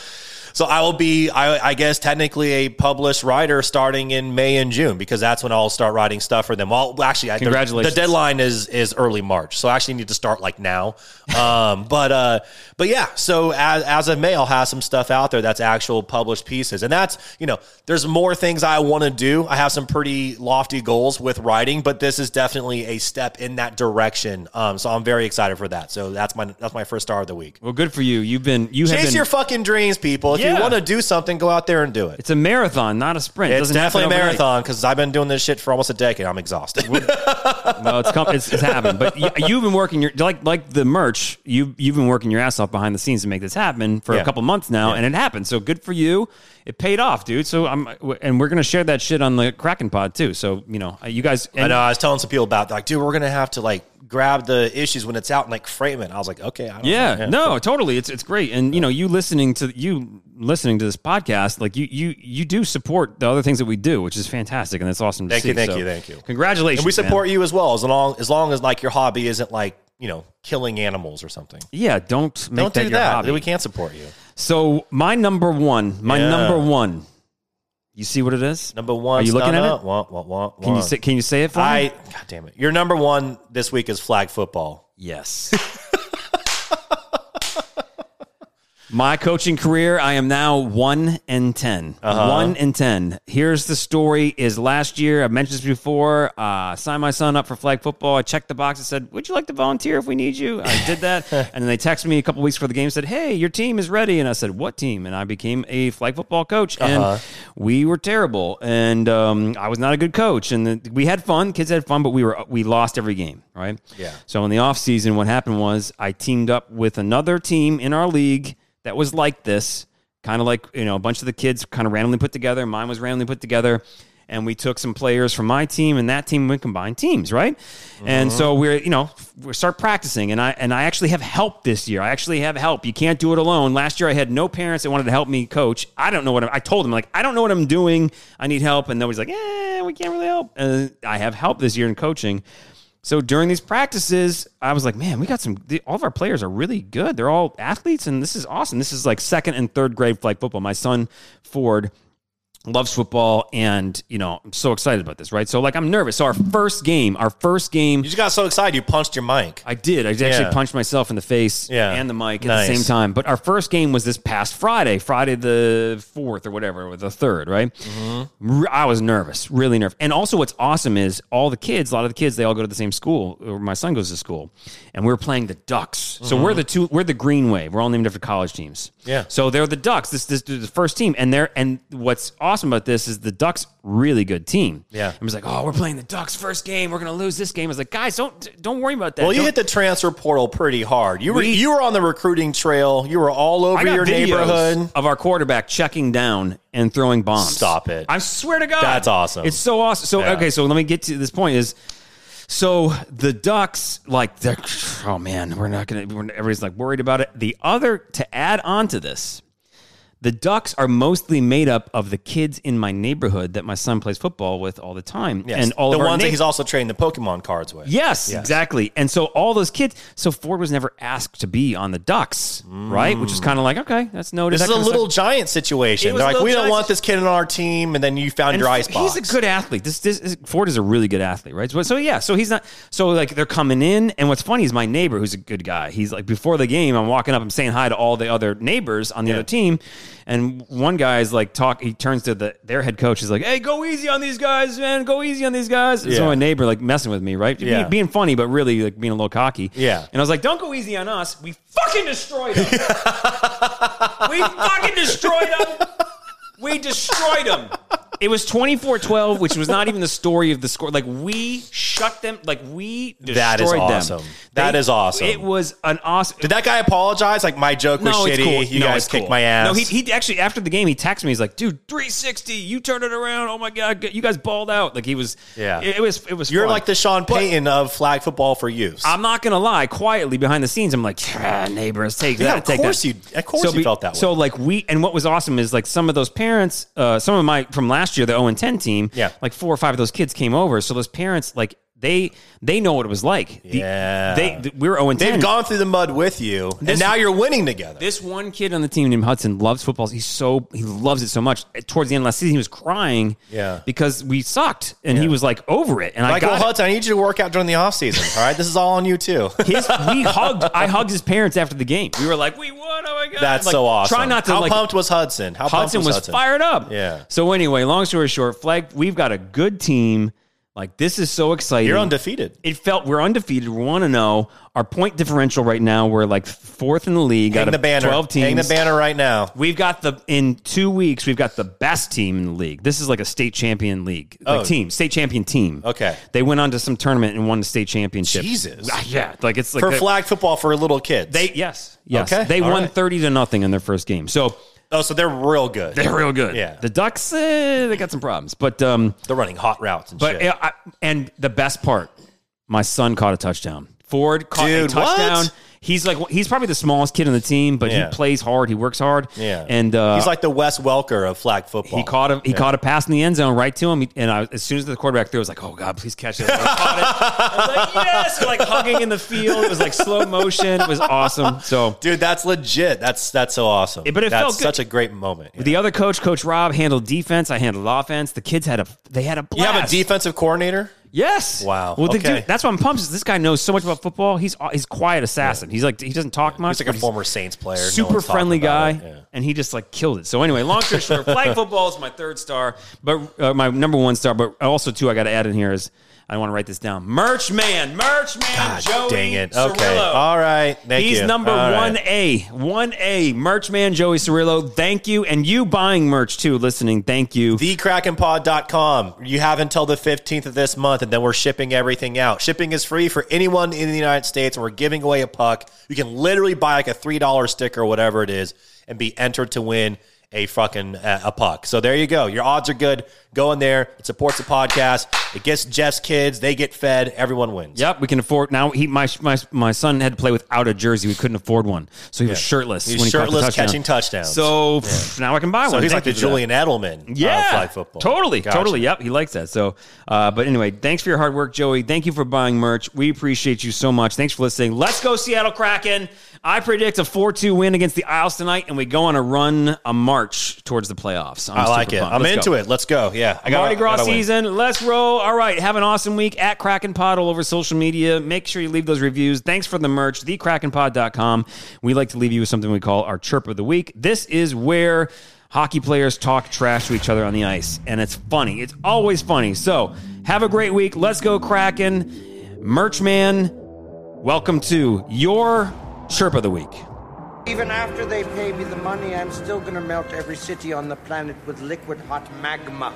Speaker 2: So I will be, I, I guess, technically a published writer starting in May and June because that's when I'll start writing stuff for them. Well, actually, I,
Speaker 1: Congratulations.
Speaker 2: The deadline is is early March, so I actually need to start like now. Um, but uh, but yeah, so as, as of May, I'll have some stuff out there that's actual published pieces, and that's you know, there's more things I want to do. I have some pretty lofty goals with writing, but this is definitely a step in that direction. Um, so I'm very excited for that. So that's my that's my first star of the week.
Speaker 1: Well, good for you. You've been you have
Speaker 2: Chase
Speaker 1: been.
Speaker 2: your fucking dreams, people. If. You want to do something, go out there and do it.
Speaker 1: it's a marathon, not a sprint. It
Speaker 2: It's definitely a marathon because I've been doing this shit for almost a decade. I'm exhausted.
Speaker 1: Well, it's come, it's, it's happened, but you, you've been working your like like the merch. You you've been working your ass off behind the scenes to make this happen for
Speaker 2: Yeah.
Speaker 1: a couple months now, and it happened. So good for you. It paid off, dude. So I'm and we're gonna share that shit on the Kraken Pod too. So you know, uh, you guys.
Speaker 2: I know. I was telling some people about like, dude, we're gonna have to like grab the issues when it's out and like frame it. I was like, okay, I don't
Speaker 1: Yeah, no, totally. It's it's great, and you know, you listening to you listening to this podcast, like you you you do support the other things that we do, which is fantastic, and it's awesome. To
Speaker 2: Thank
Speaker 1: see.
Speaker 2: you, thank
Speaker 1: So,
Speaker 2: you, thank you.
Speaker 1: Congratulations,
Speaker 2: And we support
Speaker 1: man.
Speaker 2: you as well, as long as long as like your hobby isn't like you know killing animals or something.
Speaker 1: Yeah, don't make
Speaker 2: Don't
Speaker 1: that
Speaker 2: do
Speaker 1: your
Speaker 2: that.
Speaker 1: hobby.
Speaker 2: We can't support you.
Speaker 1: So my number one, my
Speaker 2: Yeah.
Speaker 1: number one. You see what it is?
Speaker 2: Number one.
Speaker 1: Are you looking at it?
Speaker 2: Wah, wah, wah,
Speaker 1: Can you say? Can you say it for
Speaker 2: I
Speaker 1: me?
Speaker 2: God damn it. Your number one this week is flag football.
Speaker 1: Yes. My coaching career, I am now one and 10
Speaker 2: Uh-huh.
Speaker 1: One and ten. Here's the story: Is last year I mentioned this before? Uh, signed my son up for flag football. I checked the box and said, "Would you like to volunteer if we need you?" I did that, and then they texted me a couple weeks before the game. Said, "Hey, your team is ready," and I said, "What team?" And I became a flag football coach, and
Speaker 2: Uh-huh.
Speaker 1: we were terrible, and um, I was not a good coach. And the, we had fun, kids had fun, but we were we lost every game, right?
Speaker 2: Yeah.
Speaker 1: So in the off season, what happened was I teamed up with another team in our league that was like this, kind of like you know a bunch of the kids kind of randomly put together. Mine was randomly put together, and we took some players from my team and that team. We combined teams, right? And so we're you know we start practicing, and I and I actually have help this year. I actually have help. You can't do it alone. Last year I had no parents that wanted to help me coach. I don't know what I'm, I told them like I don't know what I'm doing. I need help, and nobody's like, eh, we can't really help. And I have help this year in coaching. So during these practices, I was like, man, we got some, the, all of our players are really good. They're all athletes, and this is awesome. This is like second and third grade flag football. My son, Ford, loves football, and, you know, I'm so excited about this, right? So, like, I'm nervous. So, our first game, our first game,
Speaker 2: You just got so excited you punched your mic.
Speaker 1: I did. I actually
Speaker 2: Yeah.
Speaker 1: punched myself in the face
Speaker 2: Yeah.
Speaker 1: and the mic at
Speaker 2: Nice.
Speaker 1: the same time. But our first game was this past Friday, Friday the 4th or whatever, or the 3rd, right?
Speaker 2: Mm-hmm.
Speaker 1: I was nervous, really nervous. And also, what's awesome is all the kids, a lot of the kids, they all go to the same school, my son goes to school. And we're playing the Ducks. So we're the two, we're the Green Wave. We're all named after college teams.
Speaker 2: Mm-hmm. Yeah.
Speaker 1: So they're the Ducks. This, this is the first team. And they're, and what's awesome about this is the Ducks, really good team.
Speaker 2: Yeah.
Speaker 1: I was like, oh, we're playing the Ducks first game. We're to lose this game. I was like, guys, don't, don't worry about that.
Speaker 2: Well, you
Speaker 1: Don't-
Speaker 2: hit the transfer portal pretty hard. You were
Speaker 1: We-
Speaker 2: you were on the recruiting trail. You were all over your neighborhood.
Speaker 1: of our quarterback checking down and throwing bombs.
Speaker 2: Stop it.
Speaker 1: I swear to God.
Speaker 2: That's awesome.
Speaker 1: It's so awesome. So,
Speaker 2: Yeah.
Speaker 1: okay, so let me get to this point is so the Ducks, like, they're, oh man, we're not going to, everybody's like worried about it. The other, to add on to this, the Ducks are mostly made up of the kids in my neighborhood that my son plays football with all the time.
Speaker 2: Yes.
Speaker 1: And all
Speaker 2: the
Speaker 1: of
Speaker 2: ones that he's also trading the Pokemon cards with.
Speaker 1: Yes,
Speaker 2: Yes.
Speaker 1: exactly. And so all those kids, so Ford was never asked to be on the Ducks, right? Which is mm. kind of like, okay, that's noted.
Speaker 2: This
Speaker 1: that
Speaker 2: is a little
Speaker 1: stuff.
Speaker 2: giant situation. They're like, we don't want this kid on our team, and then you found
Speaker 1: And
Speaker 2: your ice box.
Speaker 1: He's a good athlete. This, this is, Ford is a really good athlete, right? So, so yeah, so he's not. So like they're coming in, and what's funny is my neighbor, who's a good guy. He's like before the game, I'm walking up, I'm saying hi to all the other neighbors on the
Speaker 2: Yeah.
Speaker 1: other team, and one guy's like talk. He turns to the their head coach. He's like, "Hey, go easy on these guys, man. Go easy on these guys." And So
Speaker 2: Yeah.
Speaker 1: my neighbor like messing with me, right?
Speaker 2: Yeah.
Speaker 1: being funny, but really like being a little cocky.
Speaker 2: Yeah.
Speaker 1: And I was like, "Don't go easy on us. We fucking destroyed them. we fucking destroyed them." We destroyed them. It was 24-12, which was not even the story of the score. Like we shut them. Like we destroyed
Speaker 2: That is
Speaker 1: them.
Speaker 2: awesome. That is awesome.
Speaker 1: It was an awesome.
Speaker 2: Did that guy apologize? Like my joke was
Speaker 1: no,
Speaker 2: shitty.
Speaker 1: it's cool.
Speaker 2: You
Speaker 1: no,
Speaker 2: guys
Speaker 1: it's
Speaker 2: kicked
Speaker 1: cool.
Speaker 2: my ass.
Speaker 1: No, he, he actually after the game he texted me. He's like, "Dude, 360. You turned it around. Oh my god, you guys balled out." Like he was.
Speaker 2: Yeah.
Speaker 1: It, it was. It was.
Speaker 2: You're
Speaker 1: fun.
Speaker 2: like the Sean Payton of flag football for youth.
Speaker 1: I'm not gonna lie. Quietly behind the scenes, I'm like, "Ah, neighbors, take
Speaker 2: Yeah,
Speaker 1: that.
Speaker 2: of
Speaker 1: take
Speaker 2: course
Speaker 1: that.
Speaker 2: you- of course you felt that way.
Speaker 1: So like we, and what was awesome is like some of those parents, uh, some of my from last year, the 0 and 10 team,
Speaker 2: Yeah.
Speaker 1: like four or five of those kids came over. So those parents, like they, they know what it was like. The-
Speaker 2: Yeah.
Speaker 1: they, th- we were 0 and 10.
Speaker 2: They've gone through the mud with you,
Speaker 1: This-
Speaker 2: and now you're winning together.
Speaker 1: This one kid on the team named Hudson loves football. He's so he loves it so much. Towards the end of last season, he was crying,
Speaker 2: Yeah.
Speaker 1: because we sucked, and he was like over it. And I
Speaker 2: like,
Speaker 1: got it.
Speaker 2: Hudson, I need you to work out during the off season. All right, this is all on you too.
Speaker 1: His, we hugged. I hugged his parents after the game. We were like, "We won! Oh my god!"
Speaker 2: That's
Speaker 1: Like,
Speaker 2: so awesome.
Speaker 1: Try not to
Speaker 2: How
Speaker 1: like.
Speaker 2: pumped was Hudson? How
Speaker 1: Hudson
Speaker 2: pumped
Speaker 1: was
Speaker 2: Hudson?
Speaker 1: fired up.
Speaker 2: Yeah.
Speaker 1: So anyway, long story short, flag. We've got a good team. Like this is so exciting.
Speaker 2: You're undefeated.
Speaker 1: It felt we're undefeated. We want to know our point differential right now. We're like fourth in the league.
Speaker 2: Hang
Speaker 1: out
Speaker 2: the
Speaker 1: of
Speaker 2: banner.
Speaker 1: Twelve teams.
Speaker 2: Hang the banner right now.
Speaker 1: We've got the in two weeks. We've got the best team in the league. This is like a state champion league, like
Speaker 2: Oh.
Speaker 1: team, state champion team.
Speaker 2: Okay.
Speaker 1: they went on to some tournament and won the state championship.
Speaker 2: Jesus.
Speaker 1: Ah, yeah, like it's like
Speaker 2: For flag football for little kids.
Speaker 1: They yes, yes,
Speaker 2: Okay,
Speaker 1: they
Speaker 2: all
Speaker 1: won
Speaker 2: right.
Speaker 1: thirty to nothing in their first game. So
Speaker 2: oh, so they're real good.
Speaker 1: they're real good.
Speaker 2: Yeah.
Speaker 1: the Ducks eh, they got some problems, but um,
Speaker 2: They're running hot routes and
Speaker 1: but
Speaker 2: shit.
Speaker 1: I, and the best part, my son caught a touchdown. Ford caught
Speaker 2: Dude,
Speaker 1: a touchdown.
Speaker 2: what?
Speaker 1: He's like he's probably the smallest kid on the team, but
Speaker 2: Yeah.
Speaker 1: he plays hard. He works hard.
Speaker 2: yeah,
Speaker 1: and uh,
Speaker 2: he's like the Wes Welker of flag football.
Speaker 1: He caught him. He caught a pass in the end zone right to him. He- And I, as soon as the quarterback threw, I was like, "Oh God, please catch it!" I caught it. I was like, "Yes!" We're like hugging in the field. It was like slow motion. It was awesome. So
Speaker 2: Dude, that's legit. That's that's so awesome.
Speaker 1: Yeah, but it
Speaker 2: that's
Speaker 1: felt good.
Speaker 2: such a great moment. Yeah.
Speaker 1: the other coach, Coach Rob, handled defense. I handled offense. The kids had a they had a
Speaker 2: You have a defensive coordinator.
Speaker 1: Yes.
Speaker 2: Wow.
Speaker 1: Well, the
Speaker 2: Okay.
Speaker 1: dude, that's why I'm pumped. is This guy knows so much about football. He's he's quiet assassin. He's like he doesn't talk much.
Speaker 2: He's like
Speaker 1: but
Speaker 2: a former Saints player. No
Speaker 1: super
Speaker 2: one's talking
Speaker 1: friendly guy,
Speaker 2: about it. Yeah.
Speaker 1: and he just like killed it. So anyway, long story short, flag football is my third star, but uh, my number one star. But also too, I got to add in here is I want to write this down. Merch man, merch man,
Speaker 2: God
Speaker 1: Joey.
Speaker 2: dang it. Okay.
Speaker 1: Cirillo.
Speaker 2: All right. Thank you.
Speaker 1: He's
Speaker 2: you.
Speaker 1: number one A, one A, merch man Joey Cirillo. Thank you, and you buying merch too. Listening, thank you.
Speaker 2: TheKrakenPod.com. You have until the 15th of this month, and then we're shipping everything out. Shipping is free for anyone in the United States, and we're giving away a puck. You can literally buy like a $3 sticker or whatever it is and be entered to win a fucking uh, a puck. So there you go. Your odds are good. Go in there. It supports the podcast. It gets Jeff's kids. They get fed. Everyone wins.
Speaker 1: Yep, we can afford now. He my my my son had to play without a jersey. We couldn't afford one, so he was shirtless.
Speaker 2: He's
Speaker 1: when he caught the
Speaker 2: shirtless
Speaker 1: touchdown.
Speaker 2: catching touchdowns.
Speaker 1: So pff, now I can buy
Speaker 2: So
Speaker 1: one.
Speaker 2: he's
Speaker 1: Thank
Speaker 2: like the
Speaker 1: you for that.
Speaker 2: Julian Edelman
Speaker 1: Yeah,
Speaker 2: flag football.
Speaker 1: totally,
Speaker 2: Gotcha.
Speaker 1: totally. Yep, he likes that. So, uh, but anyway, thanks for your hard work, Joey. Thank you for buying merch. We appreciate you so much. Thanks for listening. Let's go, Seattle Kraken. I predict a four-two win against the Isles tonight, and we go on a run, a march towards the playoffs. I'm
Speaker 2: I like
Speaker 1: super
Speaker 2: it.
Speaker 1: pumped.
Speaker 2: I'm
Speaker 1: Let's
Speaker 2: into
Speaker 1: go.
Speaker 2: it. Let's go. Yeah. I got
Speaker 1: Mardi Gras season. Let's roll. All right. Have an awesome week at Kraken Pod all over social media. Make sure you leave those reviews. Thanks for the merch, thekrakenpod.com. We like to leave you with something we call our chirp of the week. This is where hockey players talk trash to each other on the ice, and it's funny. It's always funny. So have a great week. Let's go, Kraken. Merch man, welcome to your chirp of the week.
Speaker 5: Even after they pay me the money, I'm still gonna melt every city on the planet with liquid hot magma.